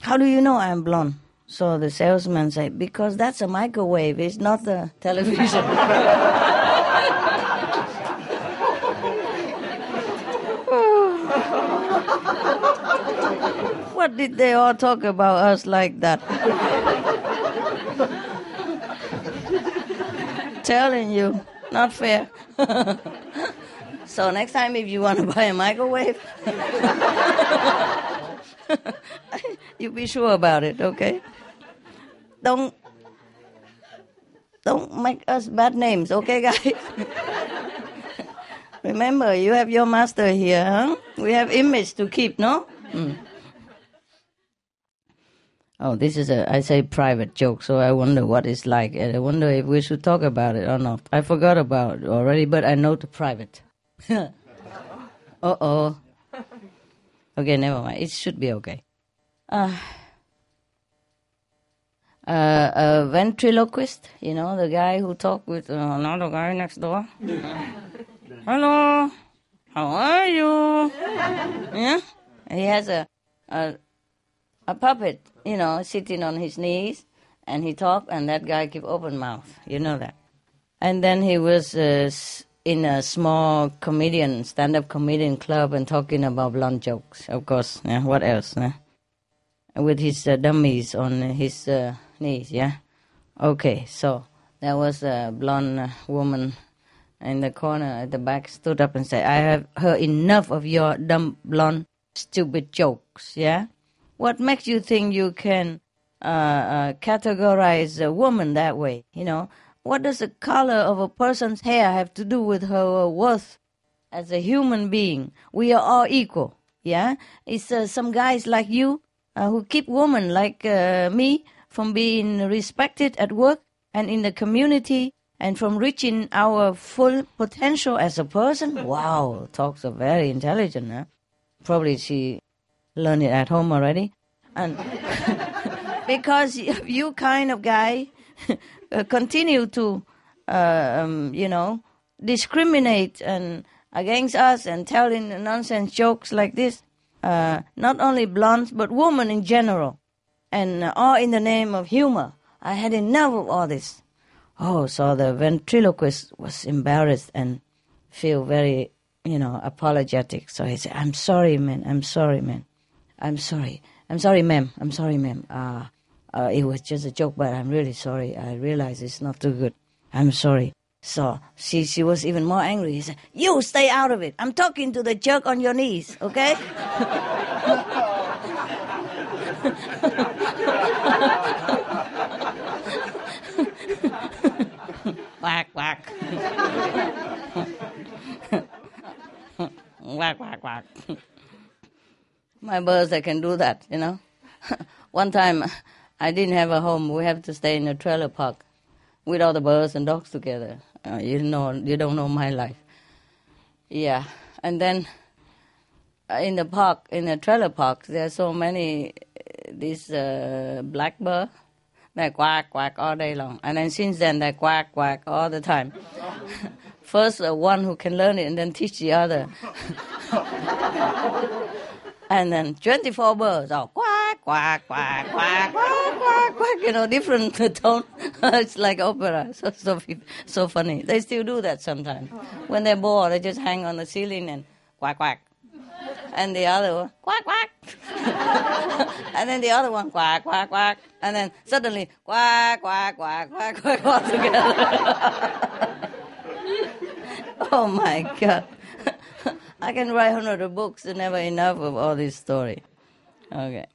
How do you know I'm blonde? So the salesman said, because that's a microwave. It's not the television. what did they all talk about us like that? Telling you, not fair. so next time, if you want to buy a microwave, you be sure about it, okay? Don't don't make us bad names, okay, guys? Remember, you have your master here, huh? We have image to keep, no? Mm. Oh, this is a, I say private joke, so I wonder what it's like. And I wonder if we should talk about it or not. I forgot about it already, but I know the private. uh oh. Okay, never mind. It should be okay. Uh, uh, a ventriloquist, you know, the guy who talked with uh, another guy next door. Hello, how are you? Yeah, he has a, a a puppet, you know, sitting on his knees, and he talked, and that guy keep open mouth. You know that. And then he was uh, in a small comedian, stand-up comedian club, and talking about blunt jokes. Of course, yeah. What else? Yeah? With his uh, dummies on his uh, knees. Yeah. Okay, so there was a blonde uh, woman in the corner at the back stood up and said, I have heard enough of your dumb, blonde, stupid jokes, yeah? What makes you think you can uh, uh, categorize a woman that way, you know? What does the color of a person's hair have to do with her worth as a human being? We are all equal, yeah? It's uh, some guys like you uh, who keep women like uh, me from being respected at work and in the community and from reaching our full potential as a person. Wow, talks are very intelligent. Huh? Probably she learned it at home already. And because you, kind of guy uh, continue to, uh, um, you know, discriminate and against us and telling nonsense jokes like this, uh, not only blondes but women in general, and uh, all in the name of humor. I had enough of all this. Oh, so the ventriloquist was embarrassed and feel very, you know, apologetic. So he said, I'm sorry, man. I'm sorry, man. I'm sorry. I'm sorry, ma'am. I'm sorry, ma'am. Uh, uh, it was just a joke, but I'm really sorry. I realize it's not too good. I'm sorry. So she, she was even more angry. He said, You stay out of it. I'm talking to the jerk on your knees, okay? quack, quack. quack, quack, quack. My birds, they can do that, you know. One time, I didn't have a home. We have to stay in a trailer park with all the birds and dogs together. Uh, you know, you don't know my life. Yeah, and then uh, in the park, in the trailer park, there are so many uh, these uh, blackbird. They quack quack all day long, and then since then they quack quack all the time. First, uh, one who can learn it, and then teach the other. and then 24 birds, oh, quack, quack, quack, quack, quack, quack, quack, you know, different tone. it's like opera, so, so, so funny. They still do that sometimes. When they're bored, they just hang on the ceiling and quack, quack. And the other one, quack, quack. and then the other one, quack, quack, quack. And then suddenly, quack, quack, quack, quack, quack, all together. oh my God. I can write hundred books, and never enough of all this story. Okay.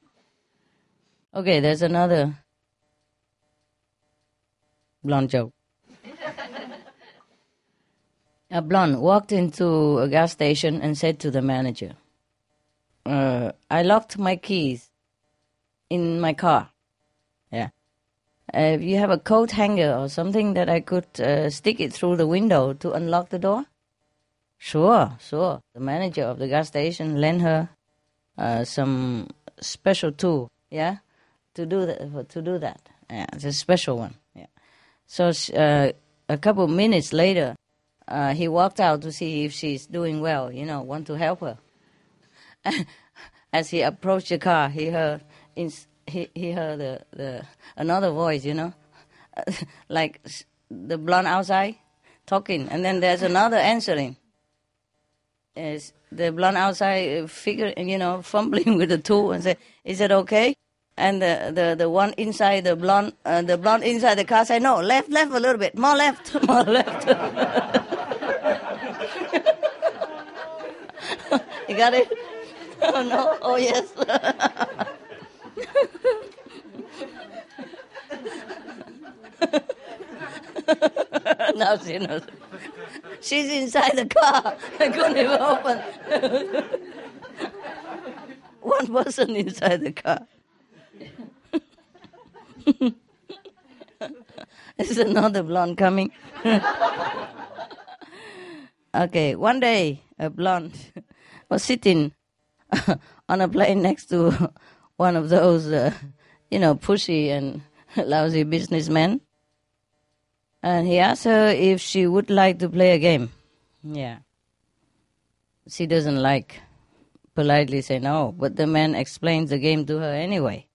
Okay, there's another blonde joke. a blonde walked into a gas station and said to the manager, uh, I locked my keys in my car. Yeah. Uh, you have a coat hanger or something that I could uh, stick it through the window to unlock the door? Sure, sure. The manager of the gas station lent her uh, some special tool, yeah, to do that. To do that, yeah, it's a special one. Yeah. So uh, a couple of minutes later, uh, he walked out to see if she's doing well. You know, want to help her. As he approached the car, he heard in, he he heard the, the another voice. You know, like the blonde outside talking, and then there's another answering is the blonde outside figure, you know, fumbling with the tool and say, "Is it okay?" And the, the, the one inside the blonde, uh, the blonde inside the car say, "No, left, left a little bit, more left, more left." you got it? Oh no! Oh yes. now she knows. She's inside the car. I couldn't even open. One person inside the car. Is another blonde coming? okay, one day a blonde was sitting on a plane next to one of those, uh, you know, pushy and lousy businessmen and he asked her if she would like to play a game. Yeah. She doesn't like politely say no, but the man explains the game to her anyway.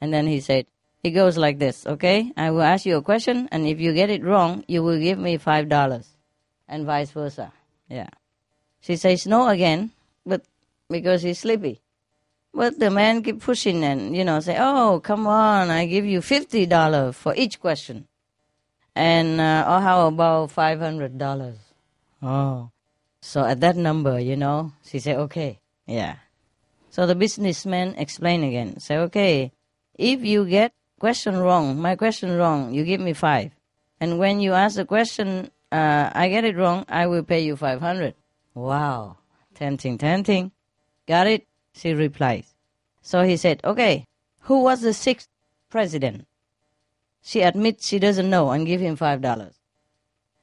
And then he said, it goes like this, okay? I will ask you a question, and if you get it wrong, you will give me five dollars, and vice versa. Yeah. She says no again, but because he's sleepy. But the man keep pushing and you know say, "Oh, come on! I give you fifty dollars for each question." And uh, oh, how about five hundred dollars? Oh, so at that number, you know, she said, okay, yeah. So the businessman explained again. Say, okay, if you get question wrong, my question wrong, you give me five. And when you ask the question, uh, I get it wrong, I will pay you five hundred. Wow, tempting, tempting. Got it? She replies. So he said, okay, who was the sixth president? She admits she doesn't know and give him five dollars.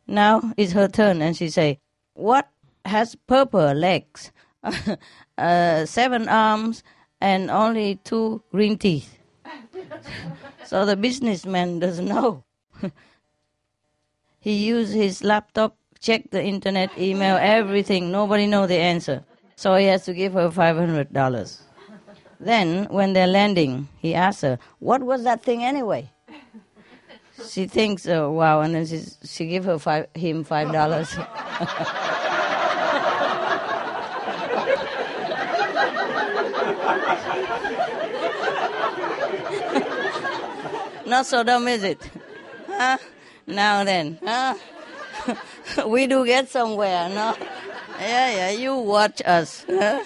Now it's her turn and she say, What has purple legs, uh, seven arms, and only two green teeth? so the businessman doesn't know. he used his laptop, checked the internet, email, everything. Nobody know the answer. So he has to give her five hundred dollars. Then, when they're landing, he asks her, What was that thing anyway? She thinks, uh, wow, and then she she give her five, him five dollars. Not so dumb, is it? Huh? Now then, huh? we do get somewhere, no? Yeah, yeah, you watch us. Huh?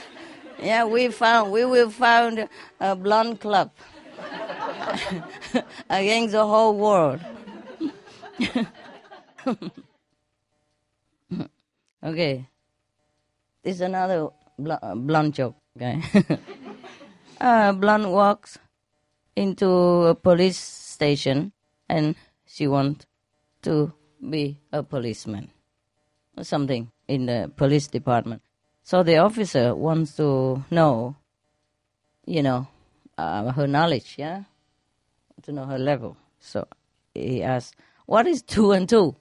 Yeah, we found, we will found a blonde club against the whole world. okay, this is another bl- uh, blonde joke. Okay, uh, blonde walks into a police station and she wants to be a policeman or something in the police department. So the officer wants to know, you know, uh, her knowledge, yeah, to know her level. So he asks, "What is two and two?"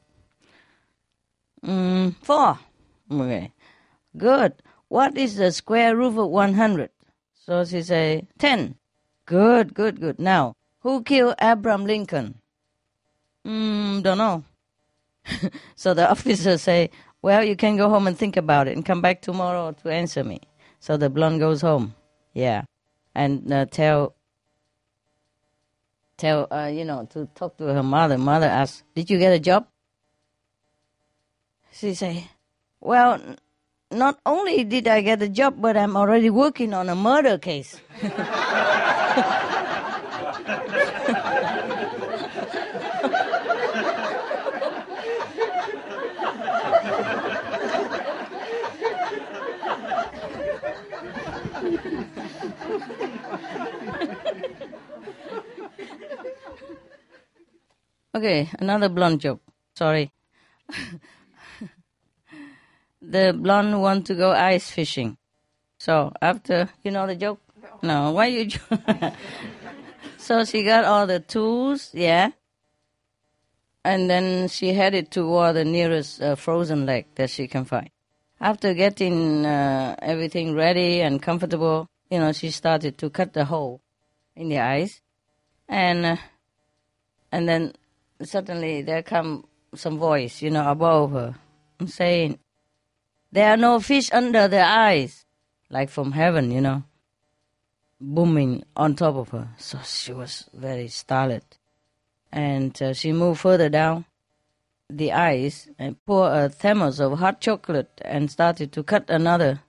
Mm, four. Okay, good. What is the square root of one hundred? So she say ten. Good, good, good. Now, who killed Abraham Lincoln? Mm, don't know. so the officer say, well, you can go home and think about it and come back tomorrow to answer me. So the blonde goes home. Yeah. And uh, tell, tell, uh, you know, to talk to her mother. Mother asks, did you get a job? She say, well, not only did I get a job, but I'm already working on a murder case. Okay, another blonde joke. Sorry. the blonde want to go ice fishing. So after, you know the joke? No, why you? so she got all the tools, yeah, and then she headed toward the nearest uh, frozen lake that she can find. After getting uh, everything ready and comfortable, you know, she started to cut the hole in the ice, and uh, and then suddenly there come some voice, you know, above her, saying, "There are no fish under the ice," like from heaven, you know, booming on top of her. So she was very startled, and uh, she moved further down the ice and pour a thermos of hot chocolate and started to cut another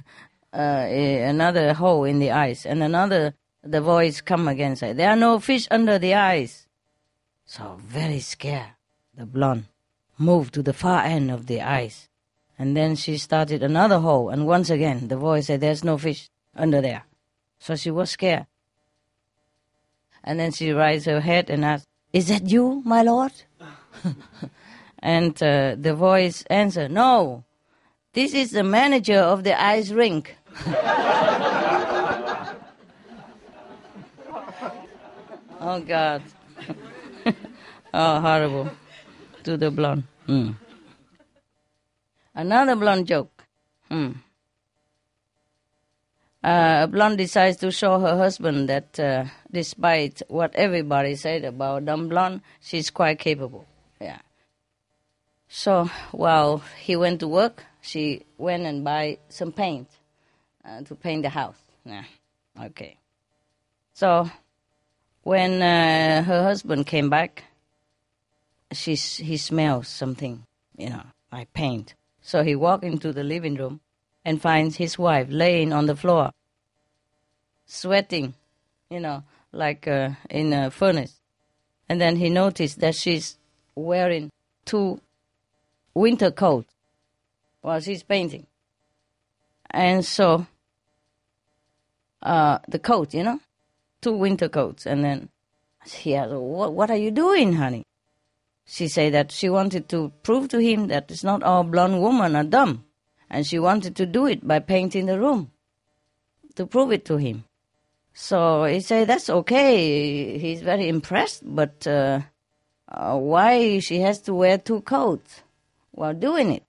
uh, a- another hole in the ice and another the voice come again say there are no fish under the ice so very scared. The blonde moved to the far end of the ice. And then she started another hole. And once again the voice said there's no fish under there. So she was scared. And then she raised her head and asked is that you my lord? And uh, the voice answered no. This is the manager of the ice rink. Oh god oh horrible to the blonde Hmm. another blonde joke Hmm. Uh, a blonde decides to show her husband that uh, despite what everybody said about dumb blonde, she's quite capable. Yeah. So while he went to work, she went and buy some paint uh, to paint the house. Yeah. Okay. So when uh, her husband came back, he smells something, you know, like paint. So he walks into the living room and finds his wife laying on the floor, sweating, you know, like uh, in a furnace. And then he noticed that she's wearing two winter coats while she's painting. And so, uh, the coat, you know, two winter coats. And then he asked, what, what are you doing, honey? She said that she wanted to prove to him that it's not all blonde women are dumb. And she wanted to do it by painting the room to prove it to him. So he said, that's okay. He's very impressed, but uh, uh, why she has to wear two coats while doing it?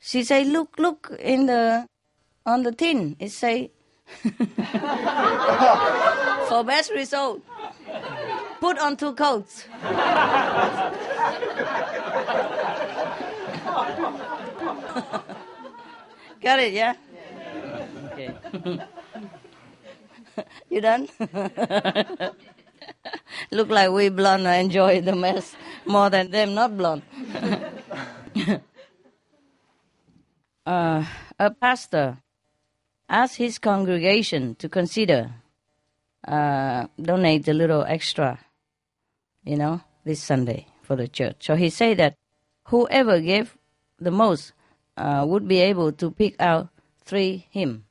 She said, look, look in the, on the tin. It say, for best result. Put on two coats. Got it, yeah? Okay. you done? Look like we blonde enjoy the mess more than them not blonde. uh, a pastor asked his congregation to consider uh, donate a little extra, you know, this Sunday for the church. So he said that whoever gave the most uh, would be able to pick out three hymns.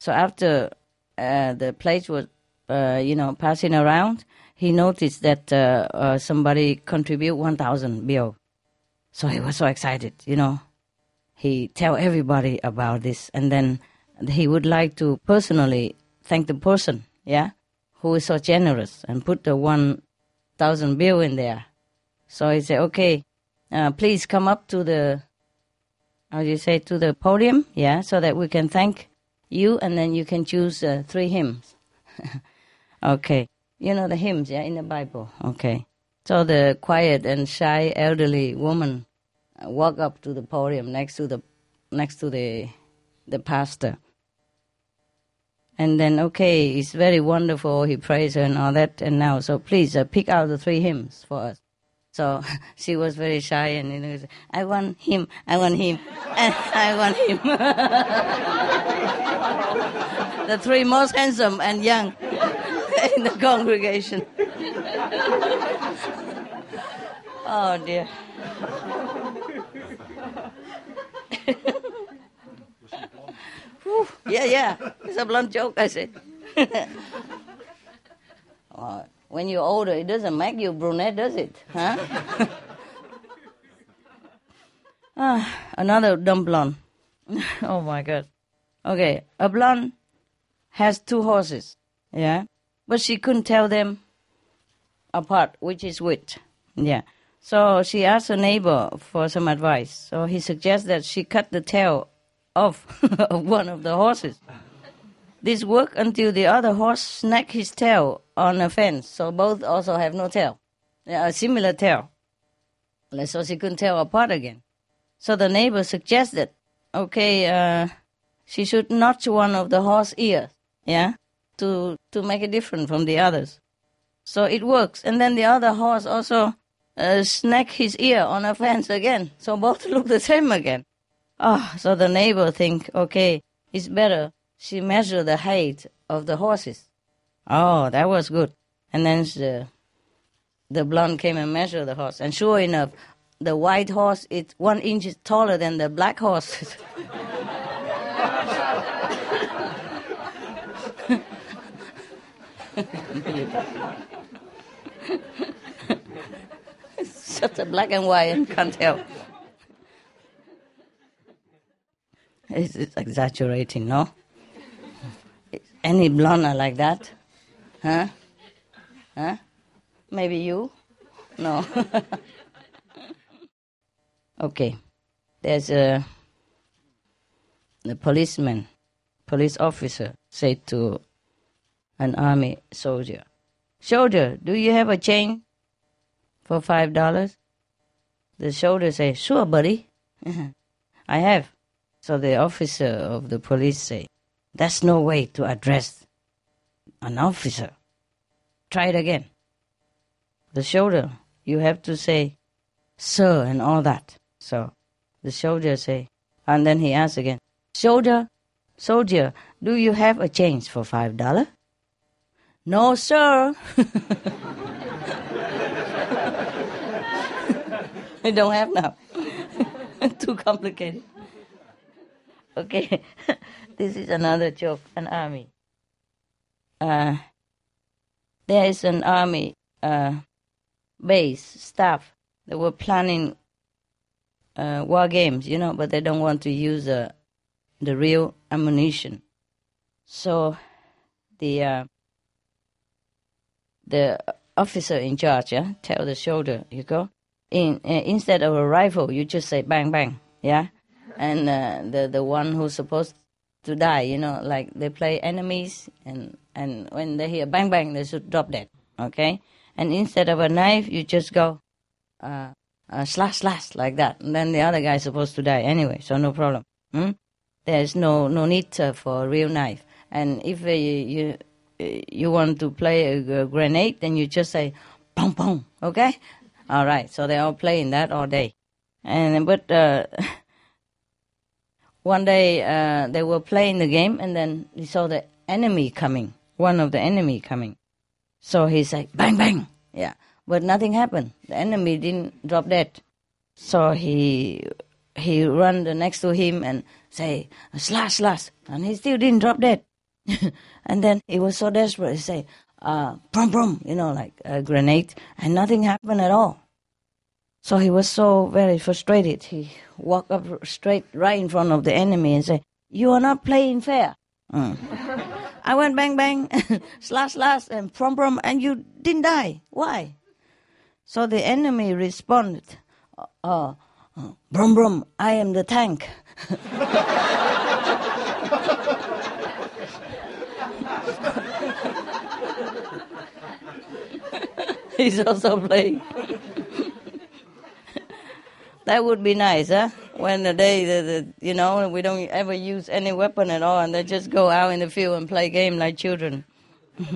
So after uh, the place was, uh, you know, passing around, he noticed that uh, uh, somebody contribute 1,000 bill. So he was so excited, you know. He tell everybody about this, and then he would like to personally thank the person, yeah, who is so generous and put the 1,000 bill in there. So he said, okay, uh, please come up to the, how do you say, to the podium, yeah, so that we can thank you, and then you can choose uh, three hymns. okay. You know the hymns, yeah, in the Bible. Okay. So the quiet and shy elderly woman walked up to the podium next to the next to the the pastor. And then, okay, it's very wonderful. He prays her and all that. And now, so please uh, pick out the three hymns for us. So she was very shy and you know, I want him, I want him, and I want him. the three most handsome and young in the congregation. oh dear. Yeah, yeah. It's a blunt joke, I say. Uh, when you're older, it doesn't make you brunette, does it? Huh? ah, another dumb blonde. oh my god. Okay, a blonde has two horses, yeah, but she couldn't tell them apart which is which. Yeah. So she asked her neighbor for some advice. So he suggests that she cut the tail off of one of the horses. This worked until the other horse snapped his tail on a fence, so both also have no tail, a similar tail. So she couldn't tell apart again. So the neighbor suggested, okay, uh, she should notch one of the horse ears, yeah, to to make it different from the others. So it works, and then the other horse also uh, snack his ear on a fence again, so both look the same again. Oh, so the neighbor think, okay, it's better she measure the height of the horses. Oh, that was good. And then the, the blonde came and measured the horse. And sure enough, the white horse is one inch taller than the black horse. It's such a black and white can't tell. It's, it's exaggerating, no? Any blonde like that? Huh? Huh? Maybe you? No. okay. There's a the policeman, police officer said to an army soldier, Soldier, do you have a chain for five dollars? The soldier said, Sure, buddy. I have. So the officer of the police say, that's no way to address an officer. Try it again. The shoulder, you have to say, sir, and all that. So the soldier say, and then he asks again, soldier, soldier, do you have a change for five dollar? No, sir. I don't have now. Too complicated. Okay. this is another joke, an army. Uh, there is an army uh, base staff They were planning uh, war games, you know, but they don't want to use uh, the real ammunition. So the uh, the officer in charge yeah, tell the soldier, you go, in uh, instead of a rifle, you just say bang bang, yeah, and uh, the the one who's supposed to die. You know, like they play enemies, and and when they hear bang bang, they should drop dead. okay? And instead of a knife, you just go uh, uh, slash slash like that, and then the other guy is supposed to die anyway, so no problem. Hmm? There's no no need uh, for a real knife. And if uh, you you, you want to play a, a grenade, then you just say pong pong, okay? All right. So they all playing that all day, and but uh, one day uh, they were playing the game, and then he saw the enemy coming, one of the enemy coming. So he said bang bang, yeah, but nothing happened. The enemy didn't drop dead. So he he run the next to him and say slash slash, and he still didn't drop dead. and then he was so desperate, he say, uh, brum brum, you know, like a grenade, and nothing happened at all. So he was so very frustrated. He walked up straight right in front of the enemy and said, "You are not playing fair." Mm. I went bang bang, slash slash, and brum brum, and you didn't die. Why? So the enemy responded, uh, uh, "Brum brum, I am the tank." He's also playing. That would be nice, huh? When the day the, you know we don't ever use any weapon at all, and they just go out in the field and play game like children.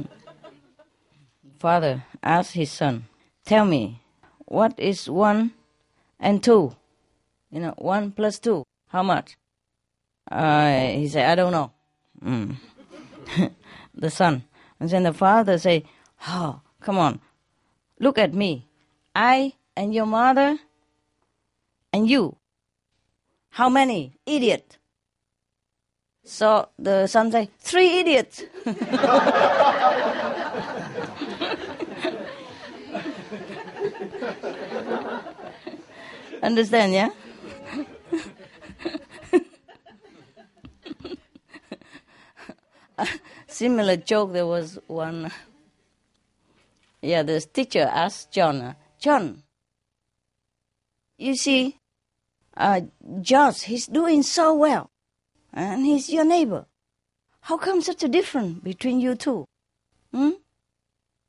Father asked his son, "Tell me, what is one and two? You know, one plus two, how much?" Uh, he said, "I don't know." Mm. the son, and then the father say, "Oh, come on, Look at me. I and your mother and you. How many? Idiot. So the son say, three idiots. Understand, yeah? Similar joke, there was one yeah, this teacher asked John, John, you see, uh, he's doing so well, and he's your neighbor. How come such a difference between you two? Hmm?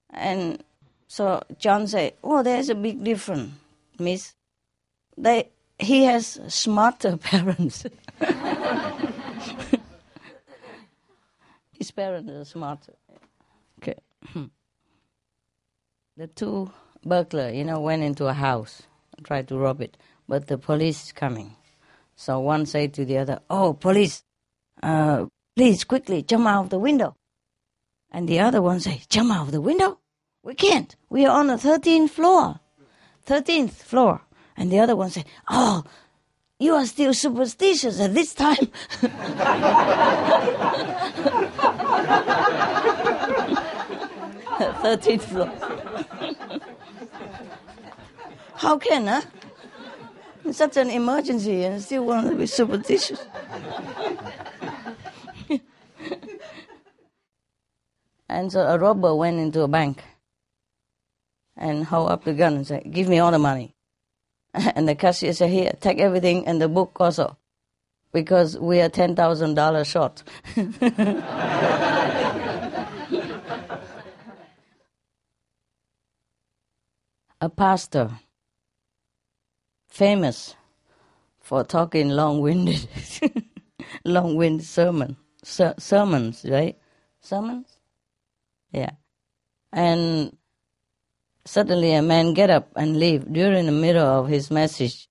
And so John said, Oh, there's a big difference, miss. They, he has smarter parents. His parents are smarter. Okay. the two burglar, you know, went into a house tried to rob it, but the police is coming. So one said to the other, "Oh, police, uh, please quickly jump out of the window." And the other one say, "Jump out of the window? We can't. We are on the thirteenth floor, thirteenth floor." And the other one say, "Oh." You are still superstitious at this time. Thirteenth floor. How can, huh? In such an emergency and still want to be superstitious. and so a robber went into a bank and held up the gun and said, Give me all the money. And the cashier said, Here, take everything and the book also, because we are $10,000 short. a pastor famous for talking long-winded, long-winded sermon, ser- sermons, right? Sermons, yeah. And suddenly a man get up and leave during the middle of his message,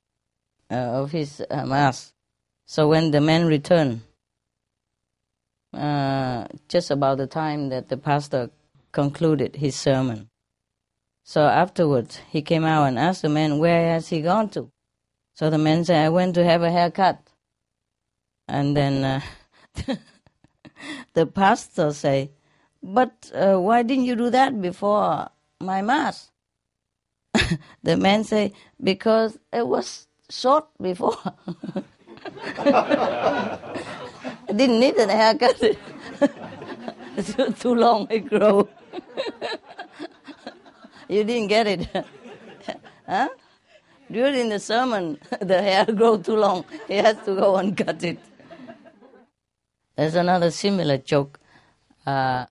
uh, of his uh, mass. So when the man returned, uh, just about the time that the pastor concluded his sermon, so afterwards, he came out and asked the man, where has he gone to? So the man said, I went to have a haircut. And then uh, the pastor say, but uh, why didn't you do that before my mass? the man say, because it was short before. I didn't need a haircut. too long it grow. You didn't get it. huh? During the sermon, the hair grow too long. He has to go and cut it. There's another similar joke. Uh,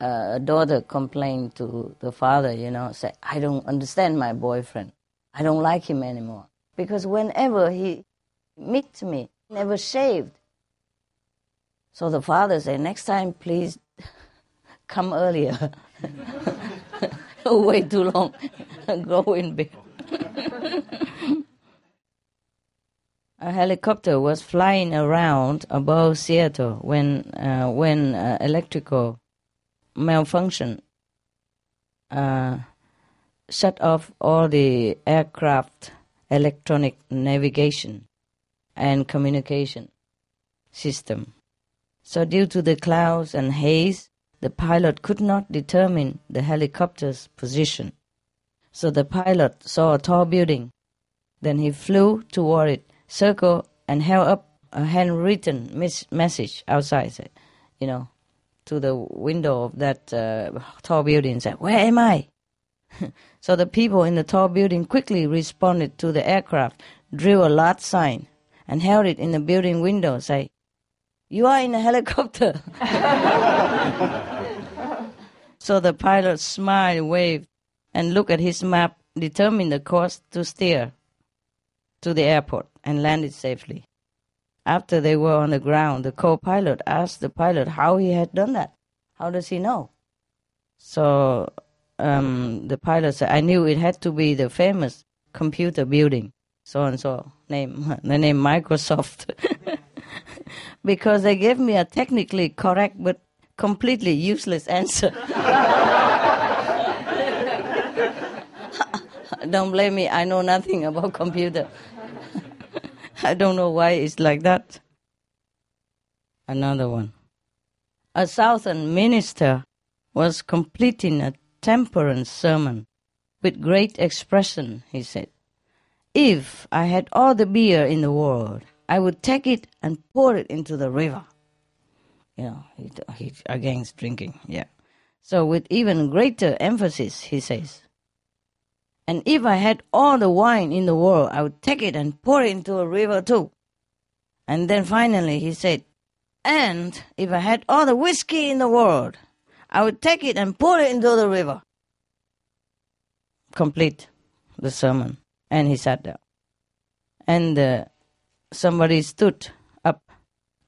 uh, a daughter complained to the father, you know, say, I don't understand my boyfriend. I don't like him anymore. Because whenever he meets me, never shaved. So the father said, next time please come earlier. Wait too long. Go in bed. a helicopter was flying around above Seattle when uh, when uh, electrical malfunction uh, shut off all the aircraft electronic navigation and communication system. So due to the clouds and haze, the pilot could not determine the helicopter's position. So the pilot saw a tall building. Then he flew toward it circled, and held up a handwritten message outside, said, you know, to the window of that uh, tall building and said, Where am I? so the people in the tall building quickly responded to the aircraft, drew a large sign, and held it in the building window, say, You are in a helicopter. so the pilot smiled, waved, and looked at his map, determined the course to steer to the airport and landed safely. After they were on the ground, the co pilot asked the pilot how he had done that. How does he know? So um, the pilot said, I knew it had to be the famous computer building, so and so, name, the name Microsoft. because they gave me a technically correct but completely useless answer. Don't blame me, I know nothing about computer. I don't know why it's like that. Another one. A southern minister was completing a temperance sermon with great expression, he said. If I had all the beer in the world, I would take it and pour it into the river. You know, he, he's against drinking, yeah. So, with even greater emphasis, he says, and if I had all the wine in the world, I would take it and pour it into a river too. And then finally he said, and if I had all the whiskey in the world, I would take it and pour it into the river. Complete the sermon. And he sat down. And uh, somebody stood up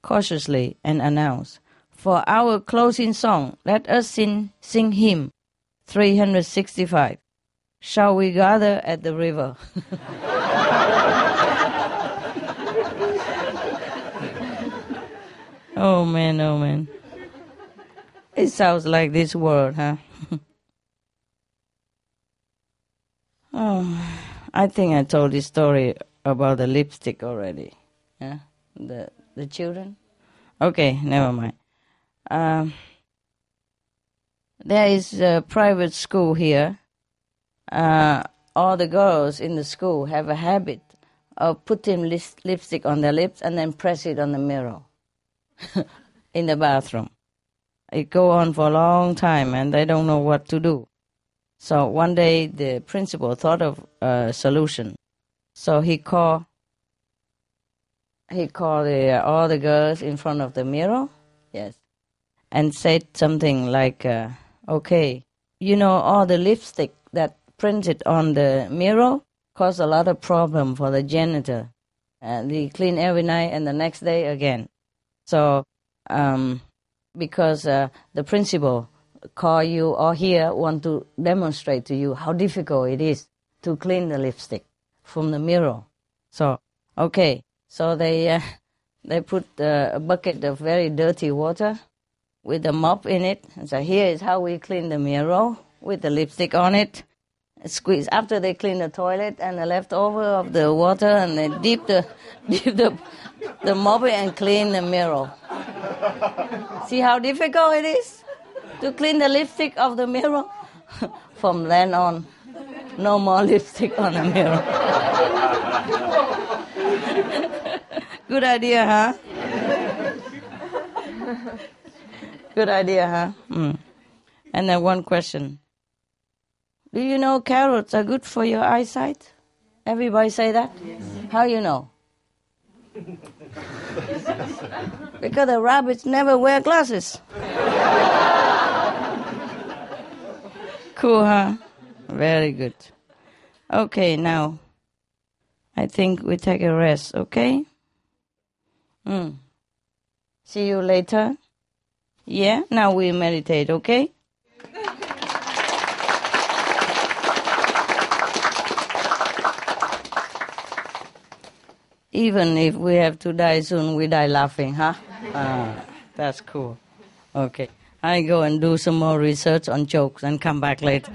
cautiously and announced, For our closing song, let us sing, sing hymn 365. Shall we gather at the river? oh man, oh man. It sounds like this word, huh? oh, I think I told this story about the lipstick already. Yeah, the the children. Okay, never mind. Um, there is a private school here uh, all the girls in the school have a habit of putting lipstick on their lips and then press it on the mirror in the bathroom. It go on for a long time and they don't know what to do. So one day the principal thought of a solution. So he called he called the, uh, all the girls in front of the mirror, yes, and said something like, uh, "Okay, you know all the lipstick that printed on the mirror cause a lot of problem for the janitor. And they clean every night and the next day again. So um, because uh, the principal call you or here want to demonstrate to you how difficult it is to clean the lipstick from the mirror. So okay, so they uh, they put uh, a bucket of very dirty water with a mop in it and say here is how we clean the mirror with the lipstick on it squeeze after they clean the toilet and the leftover of the water and they dip the dip the the mop and clean the mirror. See how difficult it is to clean the lipstick of the mirror? From then on, no more lipstick on the mirror. Good idea, huh? Good idea, huh? Mm. And then one question. Do you know carrots are good for your eyesight? Everybody say that? Yes. How you know? because the rabbits never wear glasses. Cool, huh? Very good. Okay, now I think we take a rest, okay? Mm. See you later. Yeah, now we meditate, okay? Even if we have to die soon, we die laughing, huh? Ah, that's cool. Okay. I go and do some more research on jokes and come back later.